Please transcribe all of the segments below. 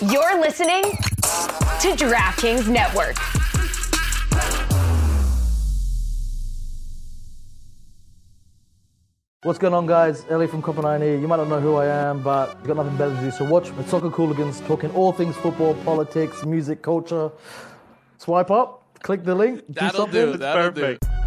You're listening to DraftKings Network. What's going on, guys? Ellie from Copper here. You might not know who I am, but you've got nothing better to do. So watch the Soccer Cooligans talking all things football, politics, music, culture. Swipe up, click the link. Do That'll something. do. That'll perfect. do.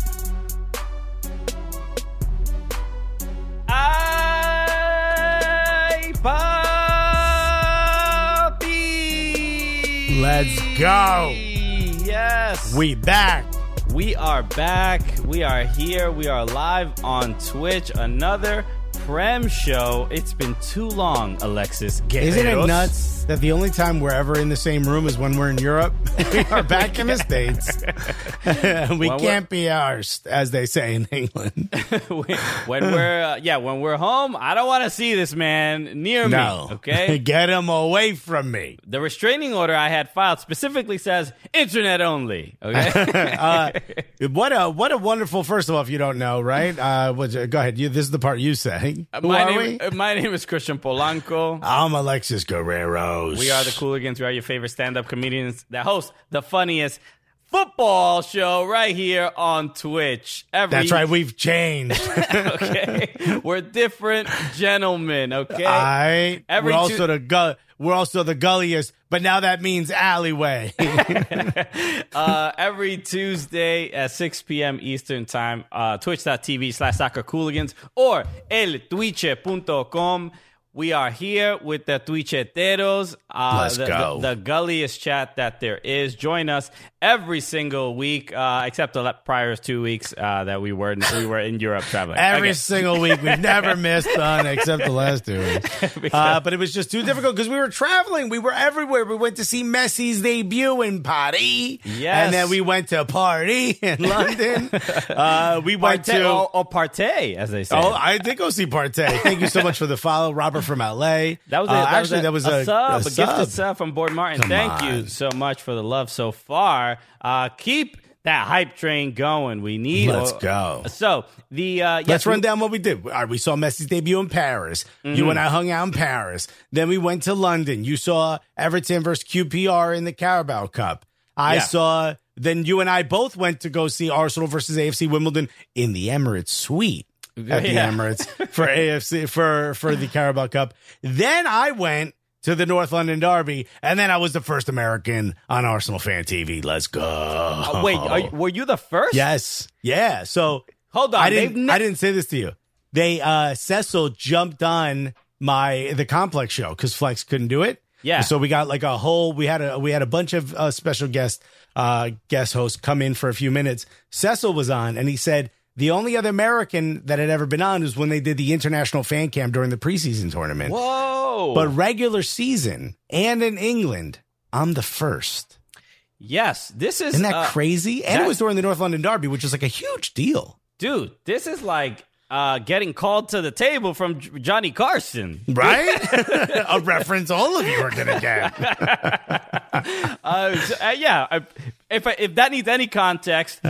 Let's go. Yes. We back. We are back. We are here. We are live on Twitch. Another Prem show. It's been too long, Alexis. Isn't it nuts that the only time we're ever in the same room is when we're in Europe? we are back in the States. we When can't be ours, as they say in England. when we're uh, yeah, when we're home, I don't want to see this man near No. me. Okay. Get him away from me. the restraining order I had filed specifically says internet only. Okay. Uh, what a what a wonderful first of all, if you don't know, right? Uh, go ahead. You, this is the part you say. Who my are name, we? uh, my name is Christian Polanco. I'm Alexis We are the Cooligans. We are your favorite stand-up comedians that host the funniest football show right here on Twitch. Every That's right. We've changed. okay, we're different gentlemen. Okay, I. Every we're also two- the gu- We're also the gulliest, but now that means alleyway. uh, every Tuesday at 6 p.m. Eastern Time, uh, twitch.tv slash soccer cooligans or eltwitche.com. We are here with the Twitcheteros. Uh, Let's the, go. The, the gulliest chat that there is. Join us every single week, uh, except the prior two weeks uh, that we were in, we were in Europe traveling. Every Okay. single week. We've never missed one except the last two weeks. Uh, but it was just too difficult because we were traveling. We were everywhere. We went to see Messi's debut in Paris. Yes. And then we went to a party in London. Uh, we went Partey, to. or, or partay, as they say. Oh, I did go see Partey. Thank you so much for the follow, Robert from LA. That was a, Uh, that actually was a, that was a, a, sub, a a, sub. gifted sub from Board Martin. Come Thank you so much for the love so far. Uh, keep that hype train going. We need. Let's go. So the uh, yes, Let's run down what we did. All right, we saw Messi's debut in Paris. You and I hung out in Paris. Then we went to London. You saw Everton versus QPR in the Carabao Cup. I Yeah. saw. Then you and I both went to go see Arsenal versus AFC Wimbledon in the Emirates Suite at the Yeah. Emirates for AFC for for the Carabao Cup. Then I went to the North London Derby, and then I was the first American on Arsenal fan TV. Let's go. Uh, wait, you- were you the first? Yes. Yeah. So Hold on. I didn't. ne- I didn't say this to you. They uh Cecil jumped on my the complex show because Flex couldn't do it. Yeah. So we got like a whole. We had a we had a bunch of uh, special guest uh guest hosts come in for a few minutes. Cecil was on, and he said the only other American that had ever been on was when they did the international fan cam during the preseason tournament. Whoa. But regular season and in England, I'm the first. yes, this is Isn't that uh, crazy? And that- it was during the North London Derby, which is like a huge deal. dude. This is like uh, getting called to the table from Johnny Carson. Right? a reference all of you are going to get. Uh, so, uh, yeah, if I, if that needs any context,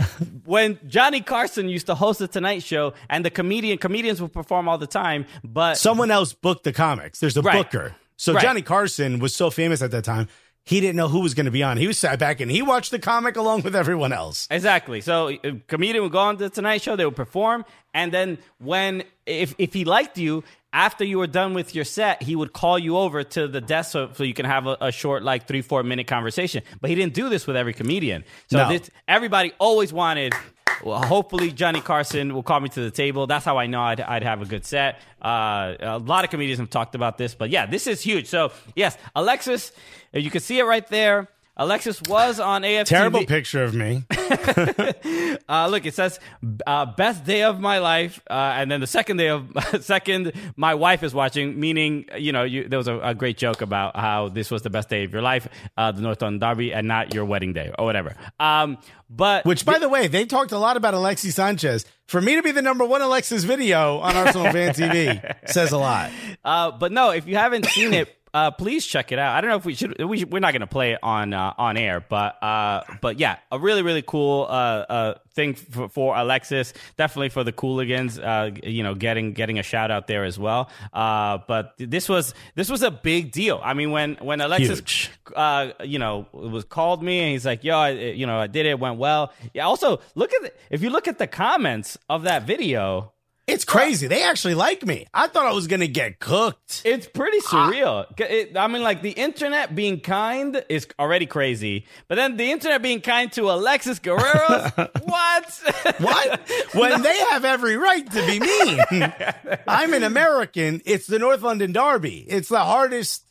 when Johnny Carson used to host the Tonight Show, and the comedian comedians would perform all the time, but Someone else booked the comics. There's a Right. booker. So Right. Johnny Carson was so famous at that time, he didn't know who was going to be on. He was sat back and he watched the comic along with everyone else. Exactly. So a comedian would go on the Tonight Show, they would perform, and then when if if he liked you after you were done with your set, he would call you over to the desk so, so you can have a, a short like three four minute conversation. But he didn't do this with every comedian. So No. this, everybody always wanted. Well, hopefully Johnny Carson will call me to the table. That's how I know I'd, I'd have a good set. Uh, a lot of comedians have talked about this, but yeah, this is huge. So yes, Alexis, you can see it right there. Alexis was on AFTV. Terrible picture of me. Uh, look, it says uh, best day of my life, uh, and then the second day of second, my wife is watching. Meaning, you know, you, there was a, a great joke about how this was the best day of your life, uh, the North London Derby, and not your wedding day or whatever. Um, but Which, by the way, they talked a lot about Alexis Sanchez. For me to be the number one Alexis video on Arsenal Fan TV says a lot. Uh, but no, if you haven't seen it, uh, please check it out. I don't know if we should. We should, we're not going to play it on uh, on air, but uh, but yeah, a really really cool uh, uh, thing for, for Alexis. Definitely for the Cooligans. Uh, you know, getting getting a shout out there as well. Uh, but this was this was a big deal. I mean, when when Alexis, Huge. uh, you know, was called me and he's like, "Yo, I, you know, I did it. it Went well." Yeah. Also, look at the, if you look at the comments of that video. It's crazy. They actually like me. I thought I was gonna get cooked. It's pretty surreal. It- I mean, like the internet being kind is already crazy, but then the internet being kind to Alexis Guerrero, what? What? when they have every right to be mean. I'm an American. It's the North London Derby. It's the hardest,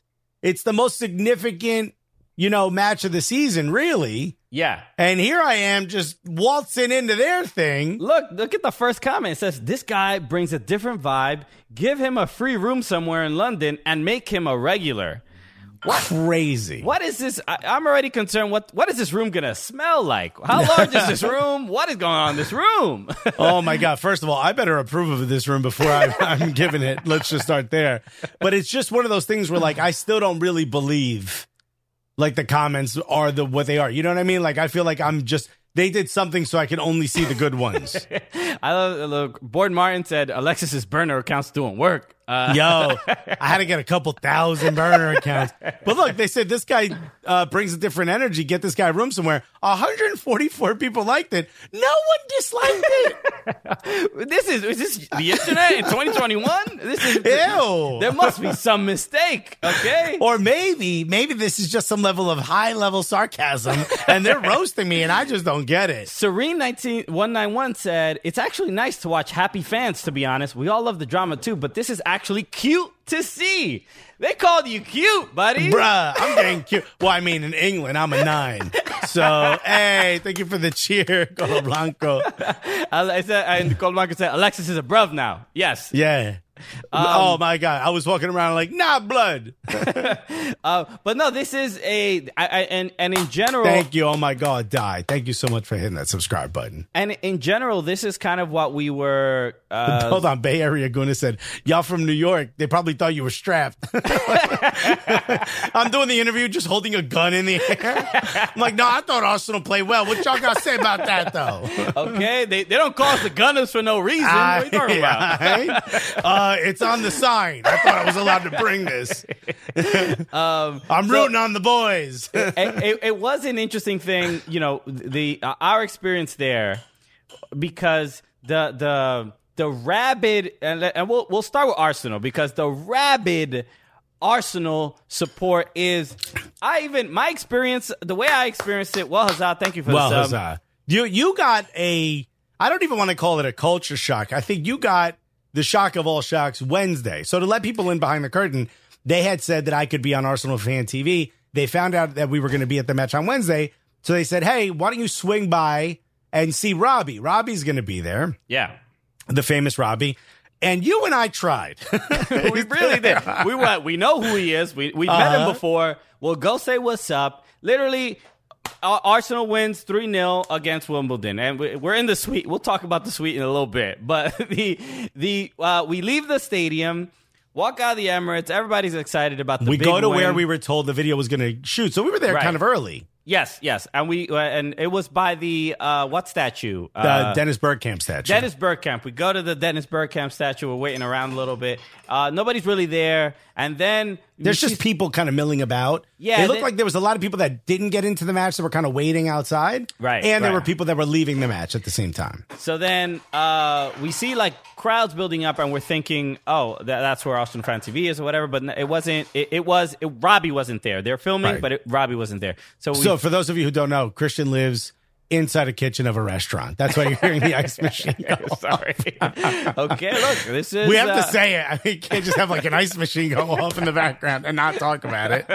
it's the most significant, you know, match of the season, really. Yeah. And here I am just waltzing into their thing. Look, look at the first comment. It says this guy brings a different vibe. Give him a free room somewhere in London and make him a regular. What? Crazy. What is this? I, I'm already concerned. What what is this room gonna smell like? How large is this room? What is going on in this room? oh my god! First of all, I better approve of this room before I, I'm giving it. Let's just start there. But it's just one of those things where, like, I still don't really believe, like, the comments are the what they are. You know what I mean? Like, I feel like I'm just they did something so I can only see the good ones. I love. Look, Board Martin said Alexis's burner account's doing work. Uh, Yo, I had to get a couple thousand burner accounts. But look, they said this guy uh, brings a different energy. Get this guy a room somewhere. 144 people liked it. No one disliked it. this is is this the internet in 2021? This is Ew. There must be some mistake. Okay. Or maybe, maybe this is just some level of high level sarcasm and they're roasting me and I just don't get it. Serene 19191 said, It's actually nice to watch happy fans, to be honest. We all love the drama too, but this is actually cute to see. They called you cute, buddy. Bruh, I'm getting cute. Well, I mean, in England, I'm a nine. So, hey, thank you for the cheer, Colo Blanco. I said, and Cole Marcus said, Alexis is a bruv now. Yes. Yeah. Oh my God. I was walking around like, not blood. Uh, but no, this is a, I, I, and, and in general, Thank you. Oh my God, die. Thank you so much for hitting that subscribe button. and in general, this is kind of what we were, uh, Hold on. Bay Area Guna said, y'all from New York. They probably thought you were strapped. I'm doing the interview just holding a gun in the air. I'm like, no, I thought Arsenal played well. What y'all got to say about that, though? okay, they, they don't call us the Gunners for no reason. what are you talking about? Alright. Uh, it's on the sign. I thought I was allowed to bring this. Um, I'm rooting on the boys. it, it, it was an interesting thing, you know, the uh, our experience there because the the the rabid and, and we'll we'll start with Arsenal because the rabid Arsenal support is I even my experience the way I experienced it. Well, Hazard, thank you for well, the sub. huzzah. you you got a. I don't even want to call it a culture shock. I think you got the shock of all shocks Wednesday. So to let people in behind the curtain, they had said that I could be on Arsenal fan TV. They found out that we were going to be at the match on Wednesday, so they said, "Hey, why don't you swing by and see Robbie? Robbie's going to be there, Yeah. the famous Robbie." And you and I tried. we really did. We were, we know who he is. We we met him Uh-huh. before. We'll go say what's up. Literally, Arsenal wins three 0 against Wimbledon, and we- we're in the suite. We'll talk about the suite in a little bit. But the the uh, we leave the stadium, walk out of the Emirates. Everybody's excited about the. we go to where we were told the video was going to shoot, so we were there Right. kind of early. Yes, yes, and we uh, and it was by the uh, what statue? The Uh, Dennis Bergkamp statue. Dennis Bergkamp. We go to the Dennis Bergkamp statue. We're waiting around a little bit. Uh, nobody's really there, and then There's just people kind of milling about. Yeah, it looked they- like there was a lot of people that didn't get into the match that were kind of waiting outside. Right, and there right. were people that were leaving the match at the same time. So then uh, we see like crowds building up, and we're thinking, oh, that, that's where Arsenal Fan TV is or whatever. But it wasn't. It, it was. It, Robbie wasn't there. They're filming, Right. but it, Robbie wasn't there. So we, So for those of you who don't know, Christian lives inside a kitchen of a restaurant. That's why you're hearing the ice machine. Go. sorry. okay, look, this is. We have uh, to say it. I mean, you can't just have like an ice machine go off in the background and not talk about it.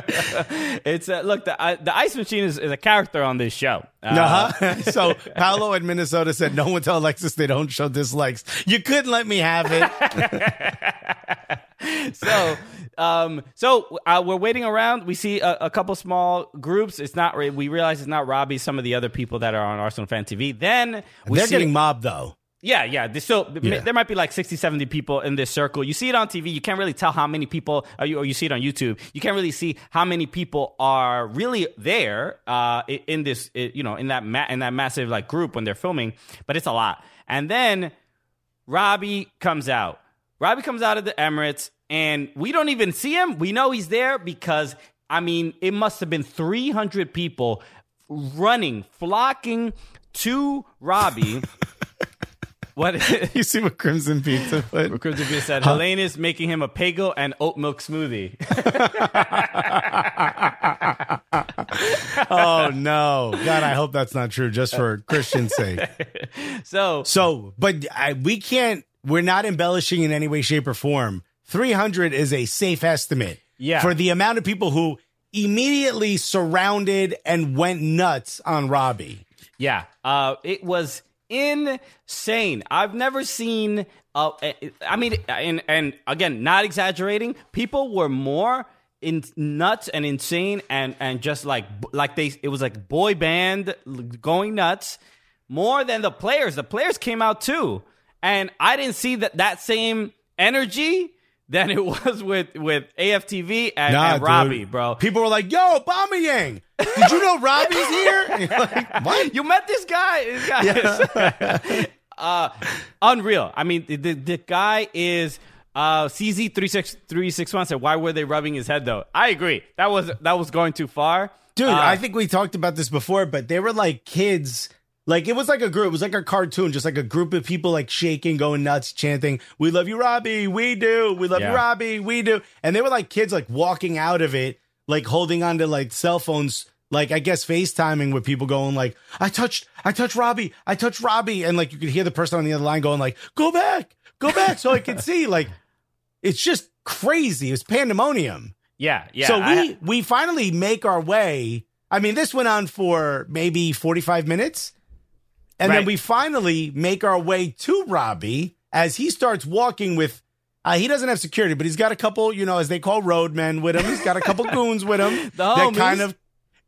It's uh, look the uh, the ice machine is, is a character on this show. Uh, Uh-huh. so Paolo in Minnesota said, "No one tell Alexis they don't show dislikes. You couldn't let me have it." so um so uh, we're waiting around we see a, a couple small groups it's not we realize it's not robbie some of the other people that are on arsenal fan tv then we They're see, getting mobbed though. Yeah, yeah. Still Yeah. there might be like 60, 70 people in this circle. You see it on TV. You can't really tell how many people, or you, or you see it on YouTube. You can't really see how many people are really there uh, in this, you know, in that ma- in that massive like group when they're filming. But it's a lot. And then Robbie comes out. Robbie comes out of the Emirates, and we don't even see him. We know he's there because I mean, it must have been 300 people running, flocking to Robbie. what? You see what Crimson Pizza put? Crimson Pizza said Helene is making him a Pago and oat milk smoothie. Oh no, God! I hope that's not true. Just for Christian's sake. so So, but I, we can't. We're not embellishing in any way, shape, or form. Three hundred is a safe estimate. Yeah. For the amount of people who immediately surrounded and went nuts on Robbie. Yeah, uh, it was insane. I've never seen. Uh, I mean, and and again, not exaggerating. People were more in nuts and insane, and and just like like they, it was like boy band going nuts more than the players. The players came out too, and I didn't see that that same energy. Than it was with with AFTV and, Nah, and Robbie, dude. bro. People were like, "Yo, Aubameyang, did you know Robbie's here?" Like, what? You met this guy. This guy is uh, unreal. I mean, the, the, the guy is uh, CZ three six three six one said, "Why were they rubbing his head though?" I agree. That was that was going too far, Dude, Uh, I think we talked about this before, but they were like kids. Like it was like a group. It was like a cartoon, just like a group of people like shaking, going nuts, chanting, "We love you, Robbie. We do. We love Yeah. you, Robbie. We do." And they were like kids, like walking out of it, like holding onto like cell phones, like I guess FaceTiming with people, going like, "I touched, I touched Robbie. I touched Robbie," and like you could hear the person on the other line going like, "Go back, go back," so I can see. Like, it's just crazy. It's pandemonium. yeah, yeah. so we I- we finally make our way. I mean, this went on for maybe 45 minutes. And then we finally make our way to Robbie as he starts walking with uh, he doesn't have security, but he's got a couple, you know, as they call roadmen with him. He's got a couple goons with him The that homies. kind of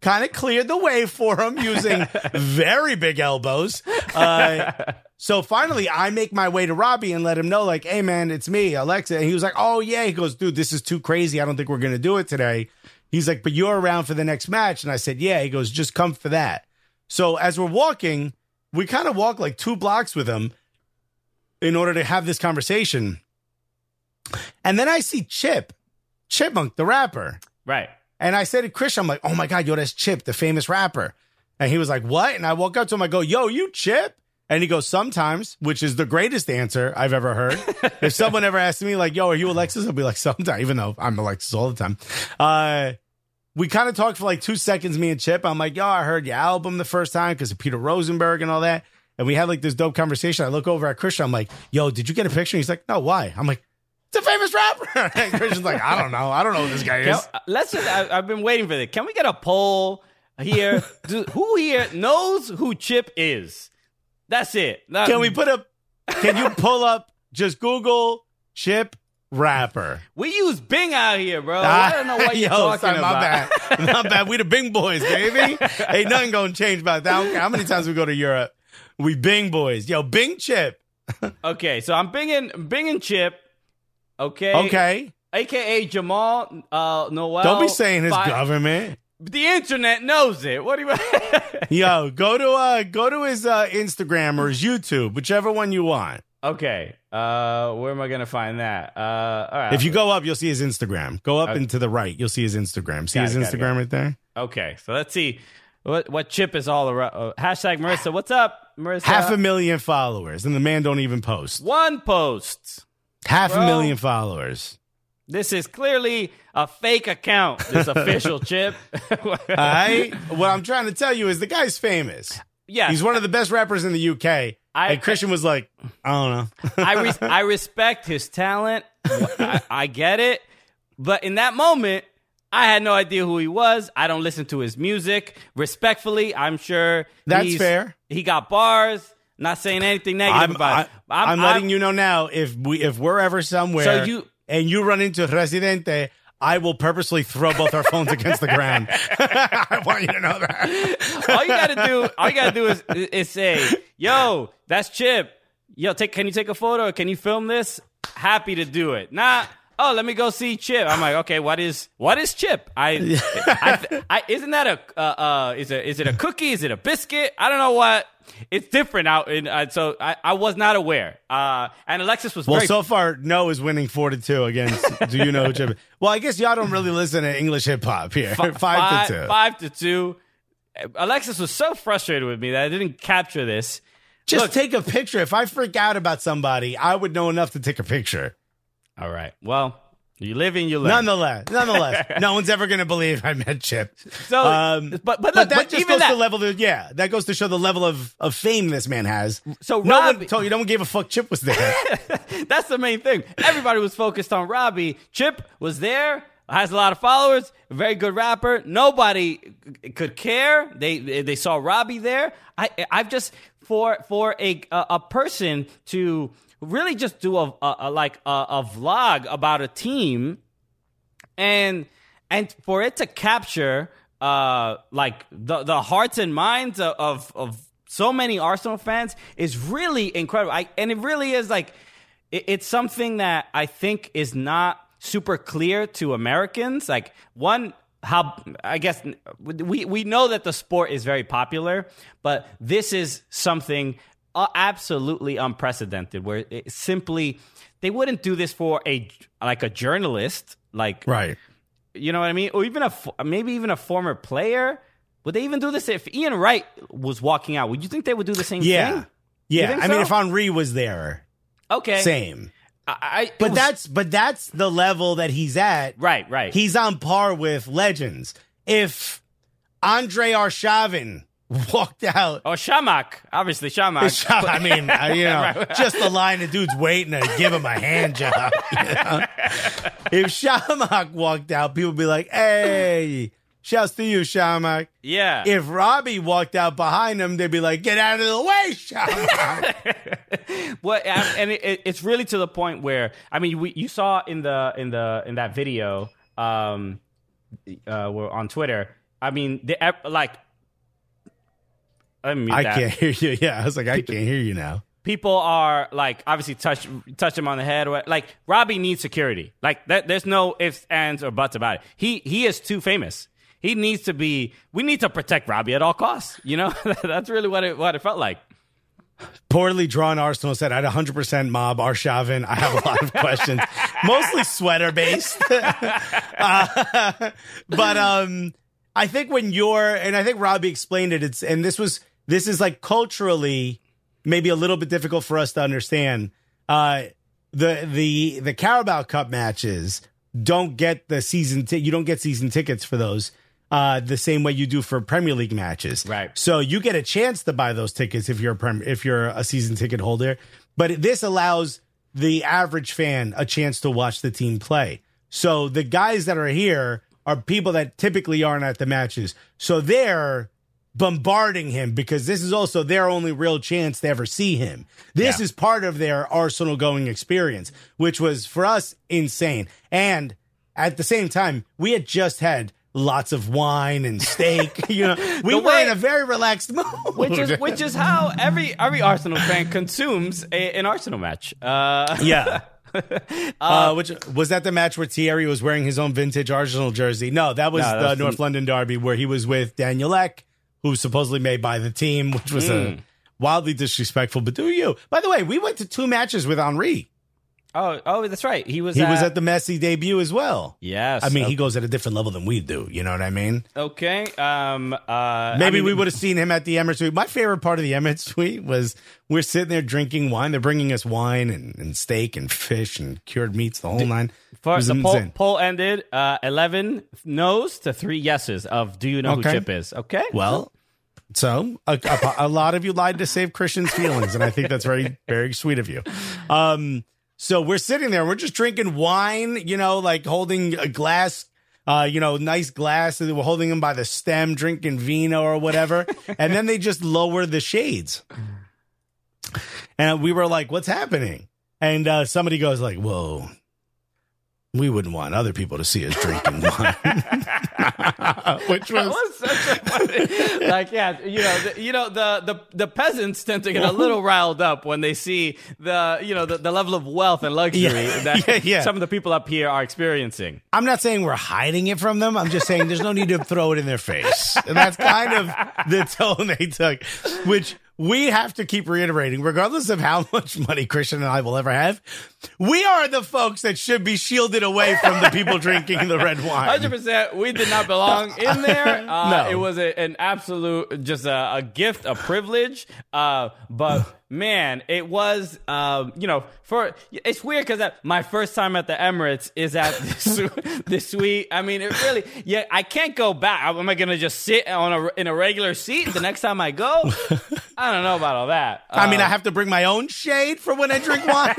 kind of cleared the way for him using very big elbows. Uh, so finally, I make my way to Robbie and let him know, like, hey, man, it's me, Alexa. And he was like, oh, yeah. He goes, dude, this is too crazy. I don't think we're going to do it today. He's like, but you're around for the next match. And I said, yeah. He goes, just come for that. So as we're walking, we kind of walk like two blocks with him in order to have this conversation. And then I see Chip, Chipmunk, the rapper. right. And I said to Chris, I'm like, oh my God, yo, that's Chip, the famous rapper. And he was like, what? And I walk up to him, I go, yo, you Chip? And he goes, sometimes, which is the greatest answer I've ever heard. if someone ever asks me, like, yo, are you Alexis? I'll be like, sometimes, even though I'm Alexis all the time. Uh, we kind of talked for like two seconds, me and Chip. I'm like, yo, I heard your album the first time because of Peter Rosenberg and all that. And we had like this dope conversation. I look over at Christian. I'm like, yo, did you get a picture? He's like, no, why? I'm like, it's a famous rapper. And Christian's like, I don't know. I don't know who this guy Can- is. Uh, let's just. I, I've been waiting for this. Can we get a poll here? Do, who here knows who Chip is? That's it. Can we put up? Can you pull up? Just Google Chip rapper. We use Bing out here, bro. I don't know what you're Yo, talking son, about. My bad. Not bad. We the Bing boys, baby. Ain't nothing gonna change about that. I don't care how many times we go to Europe. We Bing boys. Yo, Bing Chip. Okay, so I'm binging Bing Chip. Okay. Okay. AKA Jamal uh Noel. Don't be saying his Fi- government. The internet knows it. What do you want? Yo, go to uh go to his uh Instagram or his YouTube, whichever one you want. Okay. Uh where am I gonna find that? Uh all right. If you go up, you'll see his Instagram. Go up Okay. and to the right, you'll see his Instagram. See Got his it, Instagram right there? Okay, so let's see what what Chip is all around. Uh, hashtag Marissa. What's up, Marissa? Half a million followers, and the man don't even post. one post. Half Bro. a million followers. This is clearly a fake account. This official Chip. All right. what I'm trying to tell you is the guy's famous. yeah, He's one of the best rappers in the UK. I- and Christian was like, I don't know. I res- I respect his talent. I, I get it, but in that moment, I had no idea who he was. I don't listen to his music. Respectfully, I'm sure That's fair. He got bars. Not saying anything negative I'm, about it. I, am letting you know now if we if we're ever somewhere So you- and you run into Residente, I will purposely throw both our phones against the ground. I want you to know that. all you gotta do, all you gotta do is is say, "Yo, that's Chip. yo, take can you take a photo? Can you film this? Happy to do it. Nah. Oh, let me go see Chip. I'm like, okay, what is what is Chip? I, I, I isn't that a uh, uh is it is it a cookie? Is it a biscuit? I don't know what. It's different out in uh, so I, I was not aware. Uh, and Alexis was Well, very so far, no is winning four to two against. do you know who? Well, I guess y'all don't really listen to English hip hop here. fi- five, to two. Five to two. Alexis was so frustrated with me that I didn't capture this. Just Look- take a picture. If I freak out about somebody, I would know enough to take a picture. All right. Well, you live and you learn. Nonetheless, nonetheless, no one's ever going to believe I met Chip. So, Um, but but, But that but just goes that, to level. Of, yeah, that goes to show the level of, of fame this man has. So no Robbie- one told you. No one gave a fuck. Chip was there. That's the main thing. Everybody was focused on Robbie. Chip was there, has a lot of followers, very good rapper. Nobody could care. They they saw Robbie there. I I've just for for a, a person to really just do a, a, a like a, a vlog about a team and and for it to capture uh like the the hearts and minds of of, of so many Arsenal fans is really incredible. I, and it really is like it, it's something that I think is not super clear to Americans. Like one how I guess we we know that the sport is very popular, but this is something absolutely unprecedented where it simply they wouldn't do this for a like a journalist like right. you know what I mean? Or even a maybe even a former player. Would they even do this if Ian Wright was walking out? Would you think they would do the same Yeah. thing? Yeah. think I mean, if Henry was there, Okay. same. I, I, But was- that's but that's the level that he's at. right, right. He's on par with legends. If Andre Arshavin walked out oh Chamakh, obviously Chamakh. I mean, uh, you know, just the line of dudes waiting to give him a hand job. you know? If Chamakh walked out, people would be like, hey, shouts to you, Chamakh. yeah. If Robbie walked out behind him, they'd be like, get out of the way, Chamakh. Well, and and it, it, it's really to the point where I mean, we, you saw in the in the in that video, um, uh, on Twitter. I mean, the like, let me mute I that. can't hear you. Yeah, I was like, I can't hear you now. people are like obviously touch touch him on the head or like Robbie needs security. Like that, there's no ifs, ands, or buts about it. He he is too famous. He needs to be. We need to protect Robbie at all costs. You know, that's really what it what it felt like. Poorly drawn Arsenal said, I'd 100% mob Arshavin. I have a lot of questions, mostly sweater based. Uh, but um, I think when you're, and I think Robbie explained it, it's, and this was, this is like culturally maybe a little bit difficult for us to understand. Uh, the, the, the Carabao Cup matches don't get the season, ti- you don't get season tickets for those. Uh, the same way you do for Premier League matches, Right. so you get a chance to buy those tickets if you're a prem- if you're a season ticket holder. But this allows the average fan a chance to watch the team play. So the guys that are here are people that typically aren't at the matches. So they're bombarding him because this is also their only real chance to ever see him. This Yeah. is part of their Arsenal going experience, which was for us insane. And at the same time, we had just had lots of wine and steak. you know, we were in a very relaxed mood. Which is which is how every every Arsenal fan consumes a, an Arsenal match. Uh, yeah. Uh, which was that the match where Thierry was wearing his own vintage Arsenal jersey? No, that was No, that the was the- North London Derby where he was with Daniel Ek, who was supposedly made by the team, which was Hmm. a wildly disrespectful. But do you? By the way, we went to two matches with Henry. Oh, oh, that's right. He was. He was at at the Messi debut as well. Yes. I mean, he goes at a different level than we do. You know what I mean? okay. Um. Uh. Maybe I mean, we would have seen him at the Emirates suite. My favorite part of the Emirates suite was we're sitting there drinking wine. They're bringing us wine and, and steak and fish and cured meats, the whole nine. For, the poll, poll ended uh, 11 no's to three yeses of do you know Okay. who Chip is? Okay. Well, so a, a, a lot of you lied to save Christian's feelings, and I think that's very, very sweet of you. Um, so we're sitting there, we're just drinking wine, you know, like holding a glass, uh, you know, nice glass, and we're holding them by the stem, drinking vino or whatever, and then they just lower the shades, and we were like, "What's happening?" And uh, somebody goes like, "Whoa." we wouldn't want other people to see us drinking wine, which was was such a funny, like yeah, you know, the, you know the, the the peasants tend to get a little riled up when they see the you know the, the level of wealth and luxury Yeah. that Yeah, yeah. some of the people up here are experiencing. I'm not saying we're hiding it from them. I'm just saying there's no need to throw it in their face. And that's kind of the tone they took, which we have to keep reiterating, regardless of how much money Christian and I will ever have. We are the folks that should be shielded away from the people drinking the red wine. Hundred percent, we did not belong in there. Uh, No. it was a, an absolute, just a, a gift, a privilege. Uh, but man, it was, um, you know, for it's weird because my first time at the Emirates is at this, this suite. I mean, it really, yeah, I can't go back. Am I gonna just sit on a in a regular seat the next time I go? I don't know about all that. I mean, Uh, I have to bring my own shade for when I drink wine.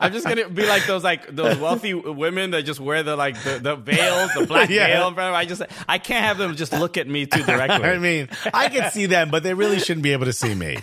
I'm just gonna be like those like those wealthy women that just wear the like the, the veils, the black Yeah. veil. in front of them. I just I can't have them just look at me too directly. I mean, I can see them, but they really shouldn't be able to see me.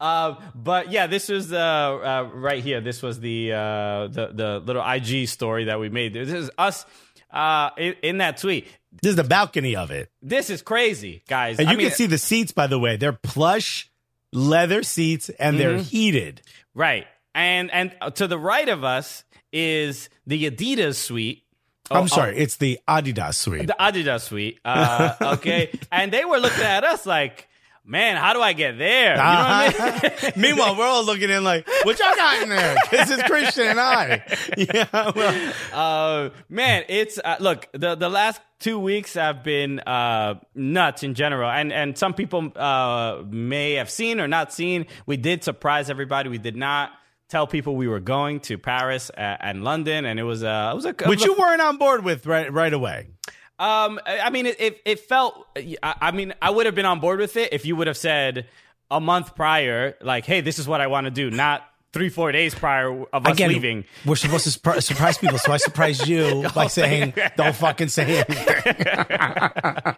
Uh, but yeah, this was uh, uh, right here. This was the uh, the the little IG story that we made. This is us uh, in, in that tweet. This is the balcony of it. This is crazy, guys. And I you mean, can see the seats, by the way. They're plush leather seats and they're Mm-hmm. heated. right, and and to the right of us is the Adidas suite. Oh, I'm sorry, it's the Adidas suite. the Adidas suite. Uh, okay, and they were looking at us like, "Man, how do I get there?" You know what I mean? Meanwhile, we're all looking in like, what y'all got in there? This is Christian and I. Yeah, well, uh, man, it's uh, look the the last two weeks have been uh, nuts in general, and and some people uh, may have seen or not seen. We did surprise everybody. We did not tell people we were going to Paris uh, and London, and it was uh, it was a it which a you weren't on board with right right away. Um, I mean, it, it, it felt. I mean, I would have been on board with it if you would have said a month prior, like, "Hey, this is what I want to do," not three, four days prior of us Again, leaving. we're supposed to surpri- surprise people, so I surprised you by saying, "Don't fucking say anything."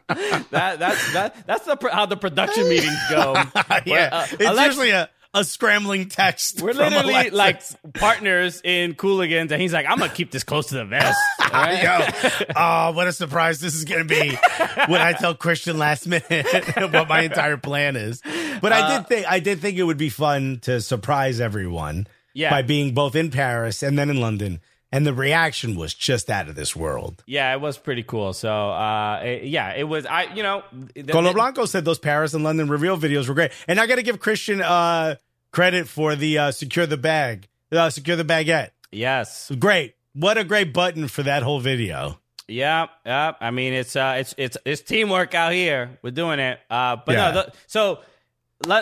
That that's that that's the, how the production meetings go. yeah, Where, uh, it's usually a, a scrambling text. We're literally like partners in Cooligans, and he's like, "I'm gonna keep this close to the vest." right? Yo, oh, what a surprise this is to be when I tell Christian last minute what my entire plan is. But I Uh, did think I did think it would be fun to surprise everyone Yeah. by being both in Paris and then in London. And the reaction was just out of this world. Yeah, it was pretty cool. So, uh, it- yeah, it was. I, you know, the- Colo Blanco said those Paris and London reveal videos were great. And I got to give Christian uh, credit for the uh, secure the bag, uh, secure the baguette. yes, Great. What a great button for that whole video. Yeah, yeah. I mean, it's uh, it's it's it's teamwork out here. We're doing it. Uh, but Yeah. no, the, so.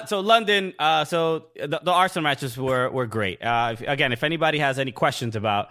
So London, uh, so the, the Arsenal matches were were great. Uh, if, again, if anybody has any questions about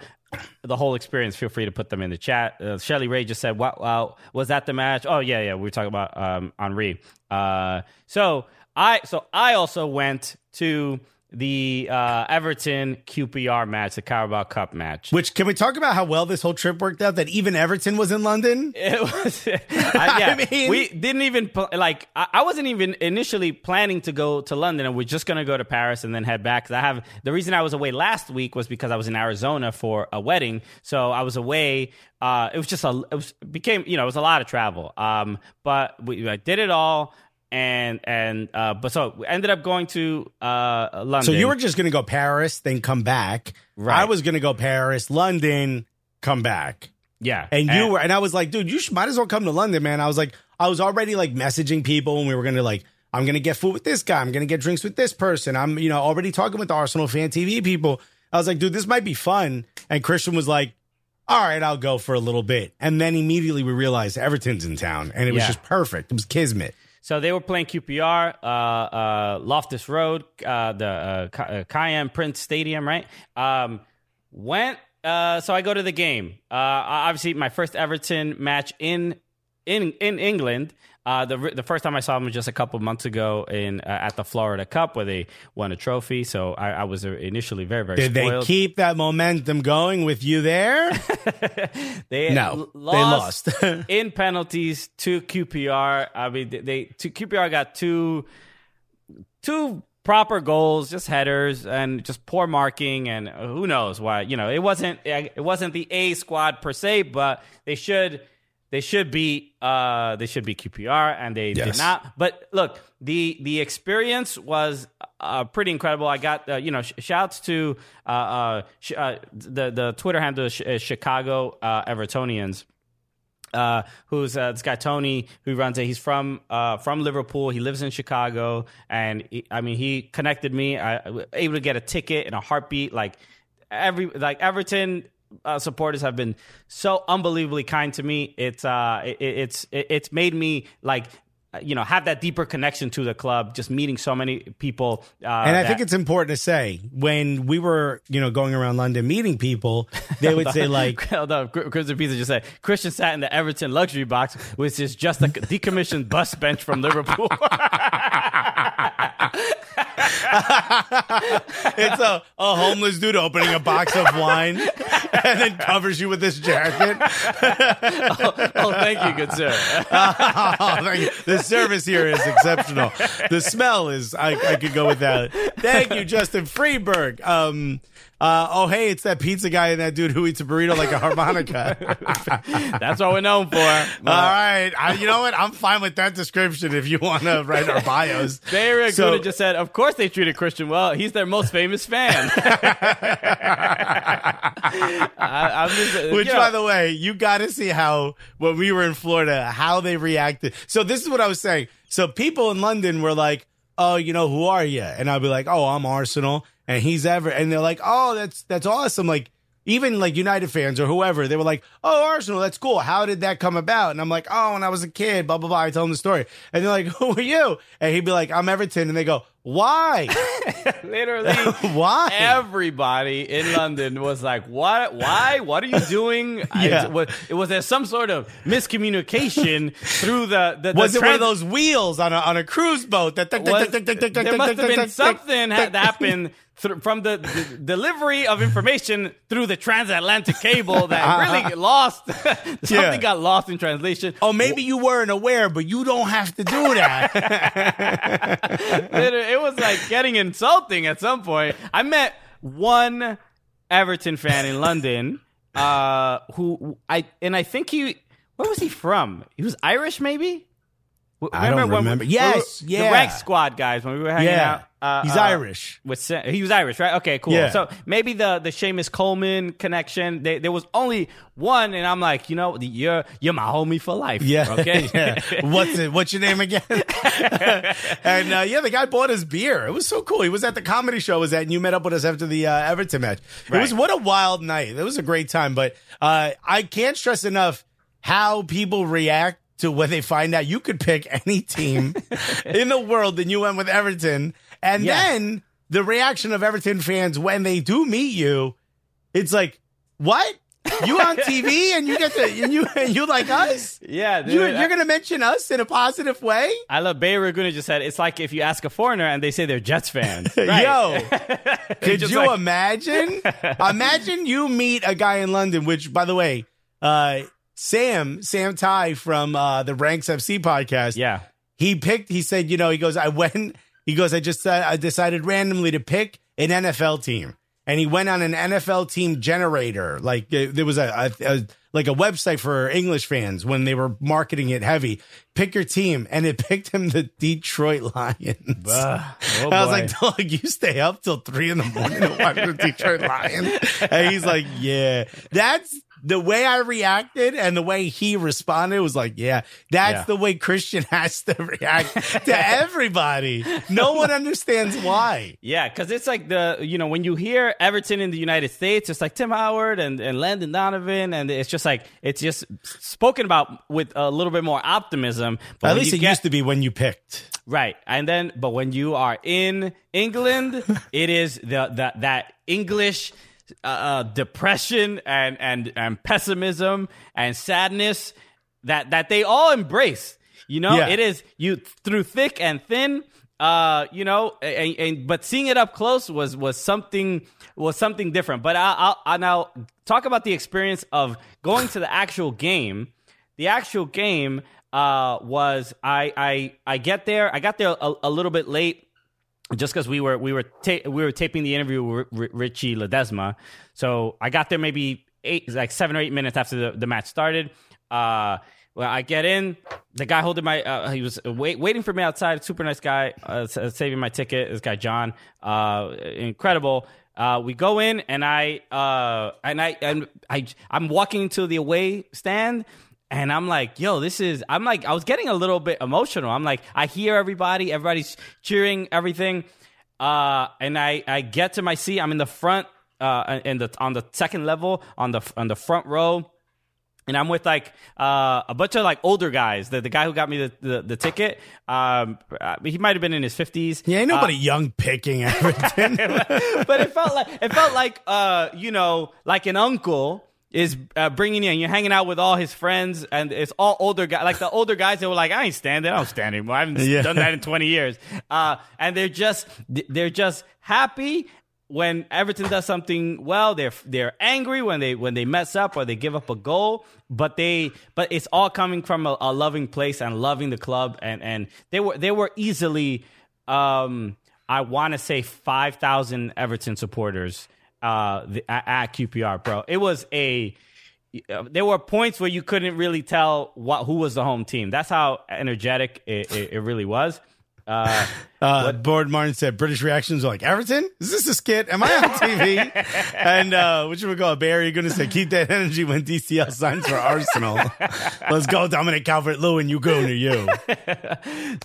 the whole experience, feel free to put them in the chat. Uh, Shelly Ray just said, "What? Wow, was that the match? Oh yeah, yeah. We were talking about um, Henry. Uh, so I, so I also went to the uh, Everton QPR match, the Carabao Cup match. Which can we talk about how well this whole trip worked out? That even Everton was in London. It was, I, yeah. I mean- we didn't even like. I, I wasn't even initially planning to go to London, and we're just gonna go to Paris and then head back. 'Cause I have the reason I was away last week was because I was in Arizona for a wedding, so I was away. Uh, it was just a, it was became you know it was a lot of travel. Um, but we I did it all, and and uh, but so we ended up going to uh London. So you were just going to go Paris, then come back. Right. I was going to go Paris, London, come back. yeah, And you were, and I was like, dude, you should, might as well come to London, man. I was like, I was already like messaging people, and we were going to like, I'm going to get food with this guy. I'm going to get drinks with this person. I'm, you know, already talking with the Arsenal fan TV people. I was like, dude, this might be fun. And Christian was like, all right, I'll go for a little bit. And then immediately we realized Everton's in town, and it was Yeah. just perfect. It was kismet. So they were playing QPR, uh, uh, Loftus Road, uh, the uh, uh, Kiyan Prince Stadium, right? Um, went. Uh, so I go to the game. Obviously, my first Everton match in in in England. Uh, the the first time I saw them was just a couple months ago in uh, at the Florida Cup where they won a trophy. So I, I was initially very very Did spoiled. they keep that momentum going with you there? They No, l- they lost, lost. in penalties to QPR. I mean, they, they to QPR got two two proper goals, just headers, and just poor marking, and who knows why? You know, it wasn't it wasn't the A squad per se, but they should they should be uh they should be QPR, and they Yes. did not. But look, the the experience was uh, pretty incredible. I got uh, you know sh- shouts to uh, uh, sh- uh the the Twitter handle is, is Chicago uh, Evertonians uh, who's uh, this guy Tony who runs it. He's from uh, from Liverpool. He lives in Chicago, and he, I mean, he connected me. I, I was able to get a ticket in a heartbeat. Like every like Everton. Uh, supporters have been so unbelievably kind to me. It's uh, it, it's it, it's made me like you know have that deeper connection to the club. Just meeting so many people, uh, And I that- think it's important to say when we were, you know, going around London meeting people, they would say like, Hold up, Christian Pizza just said Christian sat in the Everton luxury box, which is just a decommissioned bus bench from Liverpool. it's a, a homeless dude opening a box of wine and then covers you with this jacket. oh, thank you, good sir. Oh, thank you. The service here is exceptional. The smell is, I, I could go with that. Thank you, Justin Freeberg. Um, uh, oh, hey, it's that pizza guy and that dude who eats a burrito like a harmonica. That's what we're known for. All right. I, you know what? I'm fine with that description if you want to write our bios. Barry So- Aguda just said, "Of course they treated Christian well. He's their most famous fan." I, I'm just, uh, Which, you know, by the way, you got to see how when we were in Florida, how they reacted. So this is what I was saying. So people in London were like, "Oh, you know, who are you?" And I'd be like, "Oh, I'm Arsenal," and he's ever, and they're like, "Oh, that's that's awesome!" Like even like United fans or whoever, they were like, "Oh, Arsenal, that's cool. How did that come about?" And I'm like, "Oh, when I was a kid, blah blah blah." I tell them the story, and they're like, "Who are you?" And he'd be like, "I'm Everton," and they go, "Why? literally, Why?" everybody in London was like, "What? Why? What are you doing?" Yeah. I, was, was there some sort of miscommunication through the the? Was the it one of those wheels on a on a cruise boat? That there must have been something ha- that happened from the, the delivery of information through the transatlantic cable that really lost. something Yeah. got lost in translation. Oh, maybe you weren't aware, but you don't have to do that. it, it was like getting insulting at some point. I met one Everton fan in London, uh, who I and I think he where was he from? He was Irish, maybe. I don't when we- remember. we Yes, were- yeah. the rank squad guys when we were hanging Yeah. out. Uh, He's uh, Irish. With he was Irish, right? Okay, cool. Yeah. So maybe the the Seamus Coleman connection. They, there was only one, and I'm like, you know, you're you're my homie for life. Yeah. Okay. yeah. What's it? What's your name again? and uh, yeah, the guy bought his beer. It was so cool. He was at the comedy show. Was at, and you met up with us after the uh, Everton match. It was what a wild night. It was a great time. But uh, I can't stress enough how people react to when they find out you could pick any team in the world, and you went with Everton. And Yeah. then the reaction of Everton fans when they do meet you, it's like, what? You on TV and you get to and you and you like us? Yeah, dude, You're, I- going to mention us in a positive way? I love Bay Raguna just said it's like if you ask a foreigner and they say they're Jets fans. Yo, could you like- imagine? imagine you meet a guy in London, which, by the way, uh, Sam, Sam Ty from uh, the Ranks FC podcast, yeah. he picked, he said, you know, he goes, I went, he goes, I just, uh, I decided randomly to pick an NFL team. And he went on an NFL team generator. Like uh, there was a, a, a like a website for English fans when they were marketing it heavy. Pick your team, and it picked him the Detroit Lions. oh I was like, dog, you stay up till three in the morning to watch the Detroit Lions. And he's like, yeah, that's the way I reacted and the way he responded was like, yeah, that's Yeah. the way Christian has to react to everybody. No one understands why. Yeah, because it's like the you know when you hear Everton in the United States, it's like Tim Howard and, and Landon Donovan, and it's just like it's just spoken about with a little bit more optimism. But At least it get- used to be when you picked. right, and then but when you are in England, it is the, the that English uh, uh, depression and and and pessimism and sadness that that they all embrace. You know, Yeah. it is you through thick and thin. Uh, you know, and, and but seeing it up close was was something was something different. But I, I'll, I'll now talk about the experience of going to the actual game. The actual game uh, was I I I get there. I got there a, a little bit late just because we were we were ta- we were taping the interview with R- Richie Ledesma. So I got there maybe eight, like seven or eight minutes after the, the match started. Uh, well, I get in. The guy holding my, uh, he was wait, waiting for me outside. Super nice guy, uh, saving my ticket. This guy John, uh, incredible. Uh, we go in and I uh, and I and I I'm walking to the away stand and I'm like, yo, this is I'm like I was getting a little bit emotional. I'm like, I hear everybody, everybody's cheering, everything. Uh, and I I get to my seat. I'm in the front, uh, in the on the second level on the on the front row and I'm with like uh, a bunch of like older guys. The the guy who got me the the, the ticket, um, uh, he might have been in his fifties. Yeah, ain't nobody uh, young picking Everton. but it felt like it felt like uh, you know, like an uncle is uh, bringing you and you're hanging out with all his friends and it's all older guys like the older guys that were like i ain't standing i don't stand anymore i haven't yeah. done that in 20 years uh, and they're just they're just happy when Everton does something well, they're they're angry when they when they mess up or they give up a goal. But they but it's all coming from a, a loving place and loving the club and and they were they were easily um I want to say five thousand Everton supporters uh the, at, at QPR, bro. It was a there were points where you couldn't really tell what who was the home team. That's how energetic it, it, it really was. Uh, uh, Board Martin said British reactions are like Everton. Is this a skit? Am I on TV? and uh, which we call Barry You're going to say keep that energy when DCL signs for Arsenal. Let's go, Dominic Calvert Lewin. You go to you.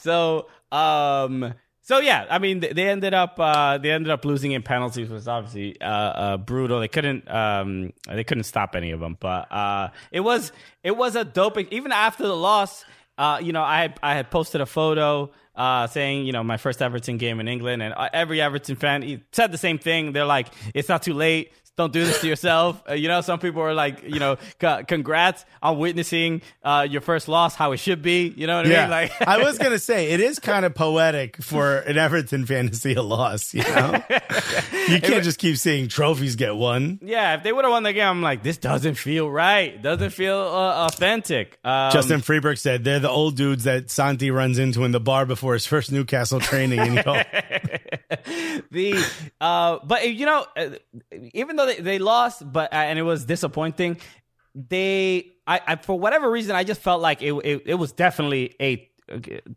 so um. So yeah, I mean, they ended up uh, they ended up losing in penalties, which was obviously uh, uh, brutal. They couldn't um, they couldn't stop any of them, but uh, it was it was a doping. Even after the loss, uh, you know, I I had posted a photo uh, saying, you know, my first Everton game in England, and uh, every Everton fan said the same thing. They're like, it's not too late. Don't do this to yourself. Uh, you know, some people are like, you know, c- congrats on witnessing uh, your first loss, how it should be. You know what yeah. I mean? Like, I was gonna say it is kind of poetic for an Everton fan to see a loss. You know, you can't just keep seeing trophies get won. Yeah, if they would have won the game, I'm like, this doesn't feel right. Doesn't feel uh, authentic. Um, Justin Freeberg said they're the old dudes that Santi runs into in the bar before his first Newcastle training. And the uh, but you know, uh, even though they, they lost, but uh, and it was disappointing. They, I, I, for whatever reason, I just felt like it, it, it was definitely a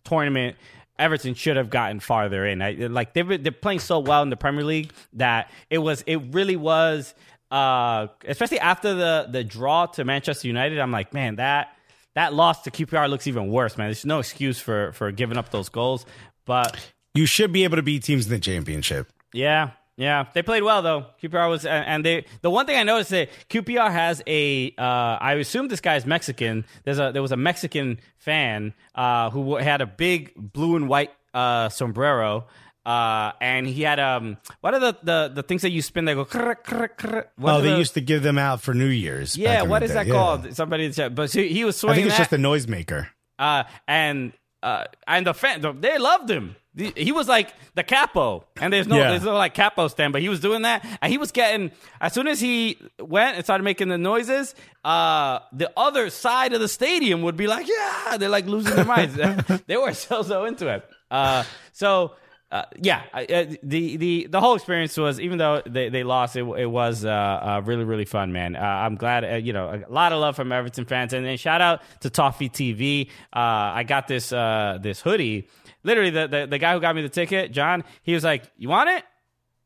tournament. Everton should have gotten farther in. I, like they they're playing so well in the Premier League that it was, it really was. Uh, especially after the the draw to Manchester United, I'm like, man, that that loss to QPR looks even worse, man. There's no excuse for for giving up those goals, but you should be able to beat teams in the championship. Yeah, yeah, they played well though. QPR was, and they. The one thing I noticed that QPR has a. Uh, I assume this guy's Mexican. There's a there was a Mexican fan uh, who had a big blue and white uh, sombrero. Uh, and he had um, what are the, the, the things that you spin that go? Krr, krr, krr. oh, they the, used to give them out for New Year's. Yeah, what is that yeah. called? Somebody, but he, he was swinging. I think it's that. just a noisemaker. Uh, and uh, and the fan, they loved him. He was like the capo, and there's no, yeah. there's no like capo stand, but he was doing that, and he was getting. As soon as he went and started making the noises, uh, the other side of the stadium would be like, "Yeah!" They're like losing their minds. they were so so into it. Uh, so uh, yeah, uh, the the the whole experience was even though they, they lost, it, it was uh, uh really really fun, man. Uh, I'm glad uh, you know a lot of love from Everton fans, and then shout out to Toffee TV. I got this this hoodie literally the, the, the guy who got me the ticket, John, he was like, "You want it?"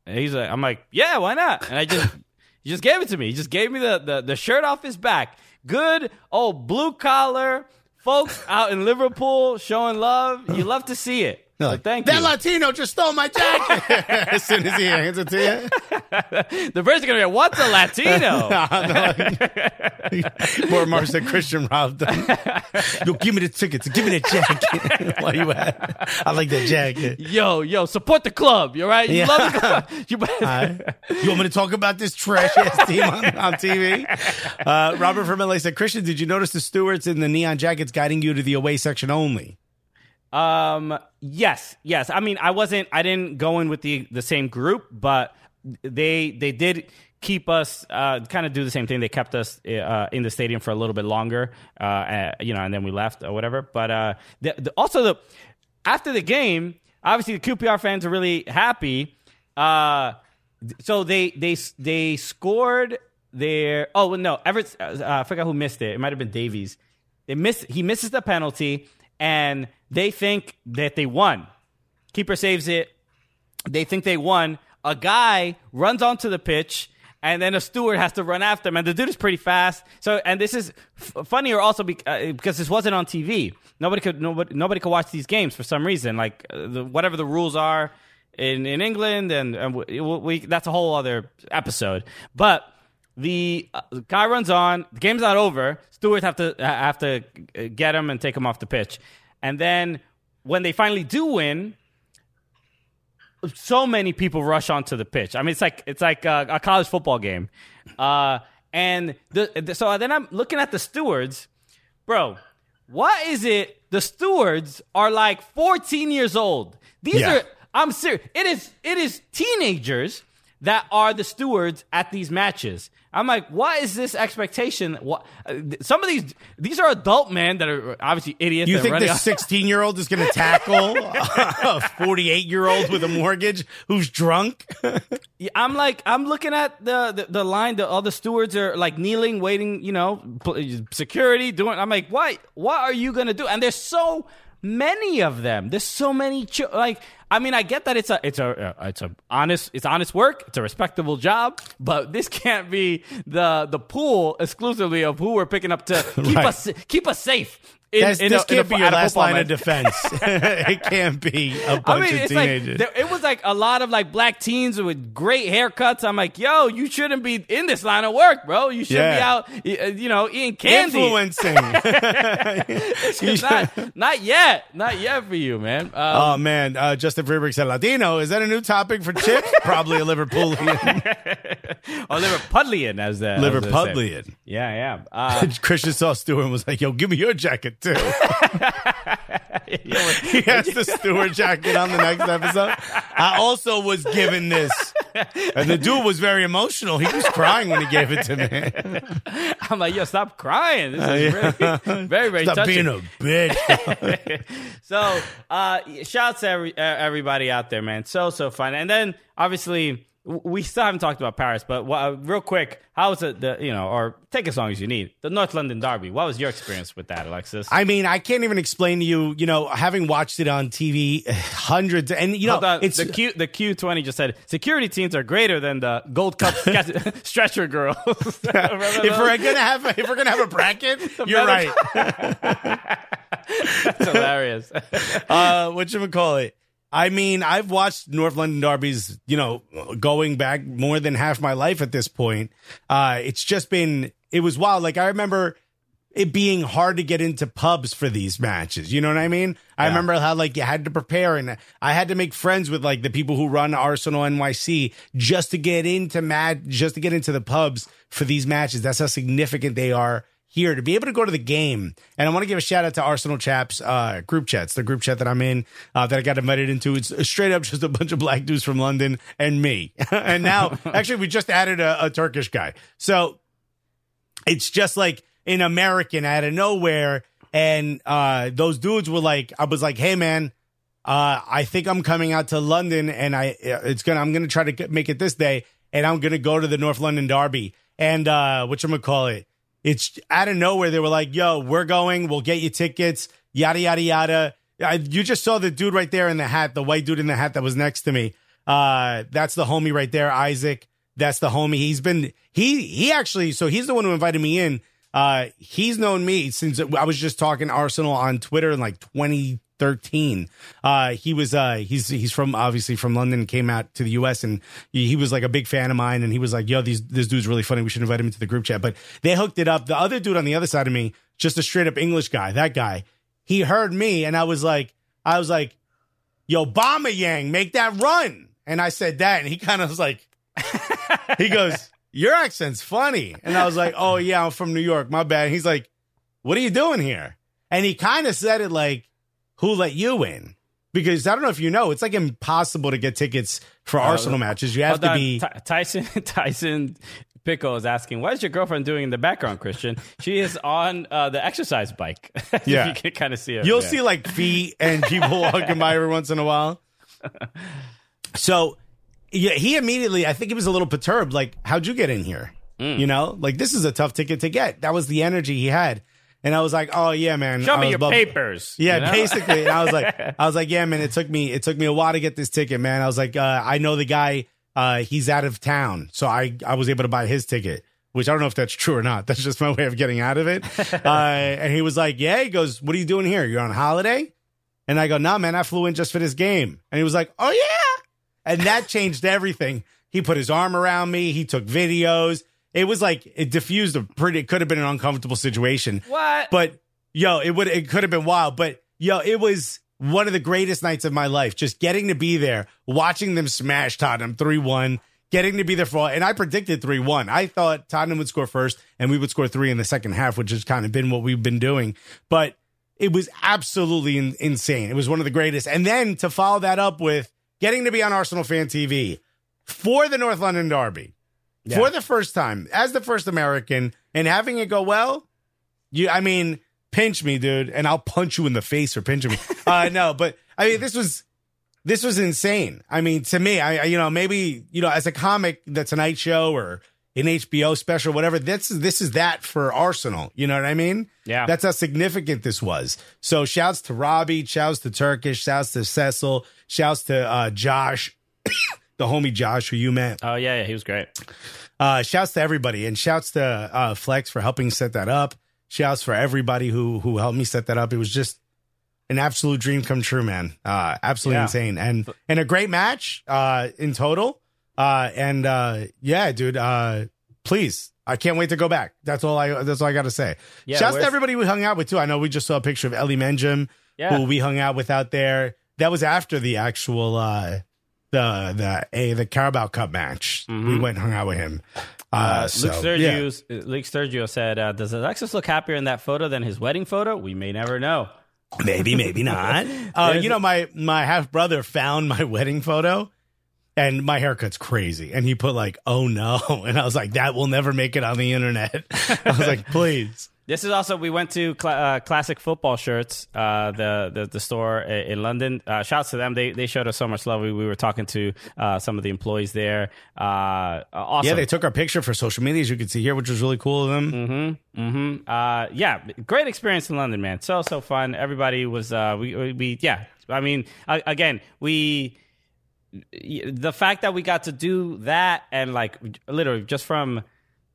And he's like, "I'm like, yeah, why not?" And I just he just gave it to me. He just gave me the the, the shirt off his back. Good old blue collar folks out in Liverpool showing love. You love to see it. No, like, thank that you. Latino just stole my jacket. as soon as he hands it to you, the person's gonna be, like, "What's a Latino?" Mark said Christian robbed them. Yo, give me the tickets. Give me the jacket. Why you at? I like that jacket. Yo, yo, support the club. You right? You yeah. love the club. You, right. you want me to talk about this trash ass team on, on TV? Uh, Robert from LA said, Christian, did you notice the stewards in the neon jackets guiding you to the away section only? Um. Yes. Yes. I mean, I wasn't. I didn't go in with the the same group, but they they did keep us uh, kind of do the same thing. They kept us uh, in the stadium for a little bit longer, uh, you know, and then we left or whatever. But uh, the, the, also the after the game, obviously the QPR fans are really happy. Uh, so they they they scored their oh no Everett uh, I forgot who missed it. It might have been Davies. They miss he misses the penalty and they think that they won. Keeper saves it. They think they won. A guy runs onto the pitch and then a steward has to run after him, and the dude is pretty fast. So, and this is f- funnier also be- uh, because this wasn't on TV. Nobody could nobody nobody could watch these games for some reason, like uh, the, whatever the rules are in in England, and, and we, we that's a whole other episode. But the, uh, the guy runs on. The game's not over. Stewards have to have to get him and take him off the pitch, and then when they finally do win so many people rush onto the pitch. I mean, it's like it's like a, a college football game, uh, and the, the, so then I'm looking at the stewards, bro. What is it? The stewards are like 14 years old. These Yeah. are. I'm serious. It is. It is teenagers that are the stewards at these matches. I'm like, what is this expectation? What? uh, Some of these these are adult men that are obviously idiots. You think this 16 year old is going to tackle a 48 year old with a mortgage who's drunk? Yeah, I'm like, I'm looking at the the, the line. The, all the stewards are like kneeling, waiting. You know, security doing. I'm like, what? What are you gonna do? And they're so many of them. There's so many. Ch- like, I mean, I get that it's a it's a uh, it's a honest it's honest work. It's a respectable job, but this can't be the the pool exclusively of who we're picking up to keep Right. us keep us safe. In, That's, in this a- in a- can't be your last line of defense. it can't be a bunch I mean, of it's teenagers. like there, it was like a lot of like black teens with great haircuts. I'm like, yo, you shouldn't be in this line of work, bro. You should be out, uh, you know, eating candy. Influencing. Not, not yet, not yet for you, man. Um, oh man, uh, Justin Friedrich said Latino. Is that a new topic for Chips? Probably a Liverpoolian. or Liverpudlian, as the as. Liverpudlian. Yeah, yeah. Uh, Christian saw Stewart and was like, "Yo, give me your jacket too." he has the Stewart jacket on the next episode. I also was given this, and the dude was very emotional. He was crying when he gave it to me. I'm like, yo, stop crying. This is really, very, very Stop touching. being a bitch. so uh shouts to every, uh, everybody out there man so so fun and then obviously we still haven't talked about paris but uh, real quick how was it the you know or take as long as you need the north london derby what was your experience with that alexis I mean, I can't even explain to you. You know, having watched it on TV hundreds, and you know, on. it's the Q the Q twenty just said security teams are greater than the Gold Cup stretcher girls. if we're gonna have a, if we're gonna have a bracket, you're right. That's hilarious. uh, what you call it? I mean, I've watched North London derbies, you know, going back more than half my life at this point. Uh, it's just been, it was wild. Like I remember it being hard to get into pubs for these matches. You know what I mean? I remember how like you had to prepare and I had to make friends with like the people who run Arsenal NYC just to get into mad, just to get into the pubs for these matches. That's how significant they are here to be able to go to the game. And I want to give a shout out to Arsenal Chaps uh, group chats, the group chat that I'm in, uh, that I got invited into. It's straight up just a bunch of black dudes from London and me. and now, actually, we just added a, a Turkish guy. So it's just like an American out of nowhere. And uh, those dudes were like, I was like, hey, man, uh, I think I'm coming out to London and I it's gonna I'm gonna try to make it this day and I'm gonna go to the North London Derby and uh what you gonna call it it's out of nowhere they were like yo we're going we'll get you tickets yada yada yada. I, you just saw the dude right there in the hat the white dude in the hat that was next to me. Uh that's the homie right there Isaac. That's the homie. He's been he he actually so he's the one who invited me in. Uh he's known me since I was just talking Arsenal on Twitter in like 20 13 uh he was uh he's he's from obviously from london came out to the us and he, he was like a big fan of mine and he was like yo these this dude's really funny. We should invite him into the group chat. But they hooked it up. The other dude on the other side of me just a straight up english guy that guy he heard me and i was like i was like yo Aubameyang make that run. And i said that and he kind of was like he goes your accent's funny. And i was like oh yeah i'm from new york. My bad. He's like what are you doing here? And he kind of said it like who let you in? Because I don't know if you know, it's like impossible to get tickets for Arsenal matches. You have to on. be. Ty- Tyson Tyson Pickle is asking, "What is your girlfriend doing in the background, Christian?" She is on uh, the exercise bike. Yeah. you can kind of see her. You'll Yeah. see like feet and people walking by every once in a while. So yeah, he immediately, I think he was a little perturbed. Like, how'd you get in here? Mm. You know, like this is a tough ticket to get. That was the energy he had. And I was like, oh yeah, man. Show me your papers. Yeah, you know? basically. And I was like, I was like, yeah, man. It took me, it took me a while to get this ticket, man. I was like, uh, I know the guy. Uh, he's out of town, so I I was able to buy his ticket. Which I don't know if that's true or not. That's just my way of getting out of it. uh, and he was like, yeah. He goes, what are you doing here? You're on holiday? And I go, nah, man. I flew in just for this game. And he was like, oh yeah. And that changed everything. He put his arm around me. He took videos. It was like it diffused a pretty. It could have been an uncomfortable situation. What? But yo, it would it could have been wild. But yo, it was one of the greatest nights of my life. Just getting to be there, watching them smash Tottenham three one, getting to be there for. And I predicted three one. I thought Tottenham would score first, and we would score three in the second half, which has kind of been what we've been doing. But it was absolutely in, insane. It was one of the greatest. And then to follow that up with getting to be on Arsenal fan TV for the North London Derby for the first time as the first American and having it go well. You, I mean, pinch me, dude, and I'll punch you in the face or pinch me. uh, no, but I mean, this was this was insane. I mean, to me, I, I you know maybe you know as a comic, the Tonight Show or an HBO special, whatever. This is this is that for Arsenal. You know what I mean? Yeah. that's how significant this was. So shouts to Robbie, shouts to Turkish, shouts to Cecil, shouts to uh, Josh, the homie Josh who you met. Oh yeah, yeah, he was great. Uh, shouts to everybody and shouts to uh, Flex for helping set that up. Shouts for everybody who who helped me set that up. It was just an absolute dream come true, man. Uh, absolutely Yeah. insane and and a great match uh, in total. Uh, and uh, yeah, dude. Uh, please, I can't wait to go back. That's all I. That's all I got to say. Yeah, shouts to everybody we hung out with too. I know we just saw a picture of Ellie Menjum, Yeah. who we hung out with out there. That was after the actual uh, the the a the Carabao Cup match. We went and hung out with him. Uh, so, Luke yeah. Luke Sergio said, uh, "Does Alexis look happier in that photo than his wedding photo? We may never know." Maybe, maybe not. Uh, you know, my my half brother found my wedding photo, and my haircut's crazy, and he put like, "Oh no," and I was like, "That will never make it on the internet." I was like, "Please." This is also we went to cl- uh, classic football shirts, uh, the, the the store in London. Uh, shouts to them. They they showed us so much love. We, we were talking to uh, some of the employees there. Uh, awesome. Yeah, they took our picture for social media, as you can see here, which was really cool of them. hmm Uh, yeah, great experience in London, man. So so fun. Everybody was. Uh, we, we we yeah. I mean, again, we the fact that we got to do that and like literally just from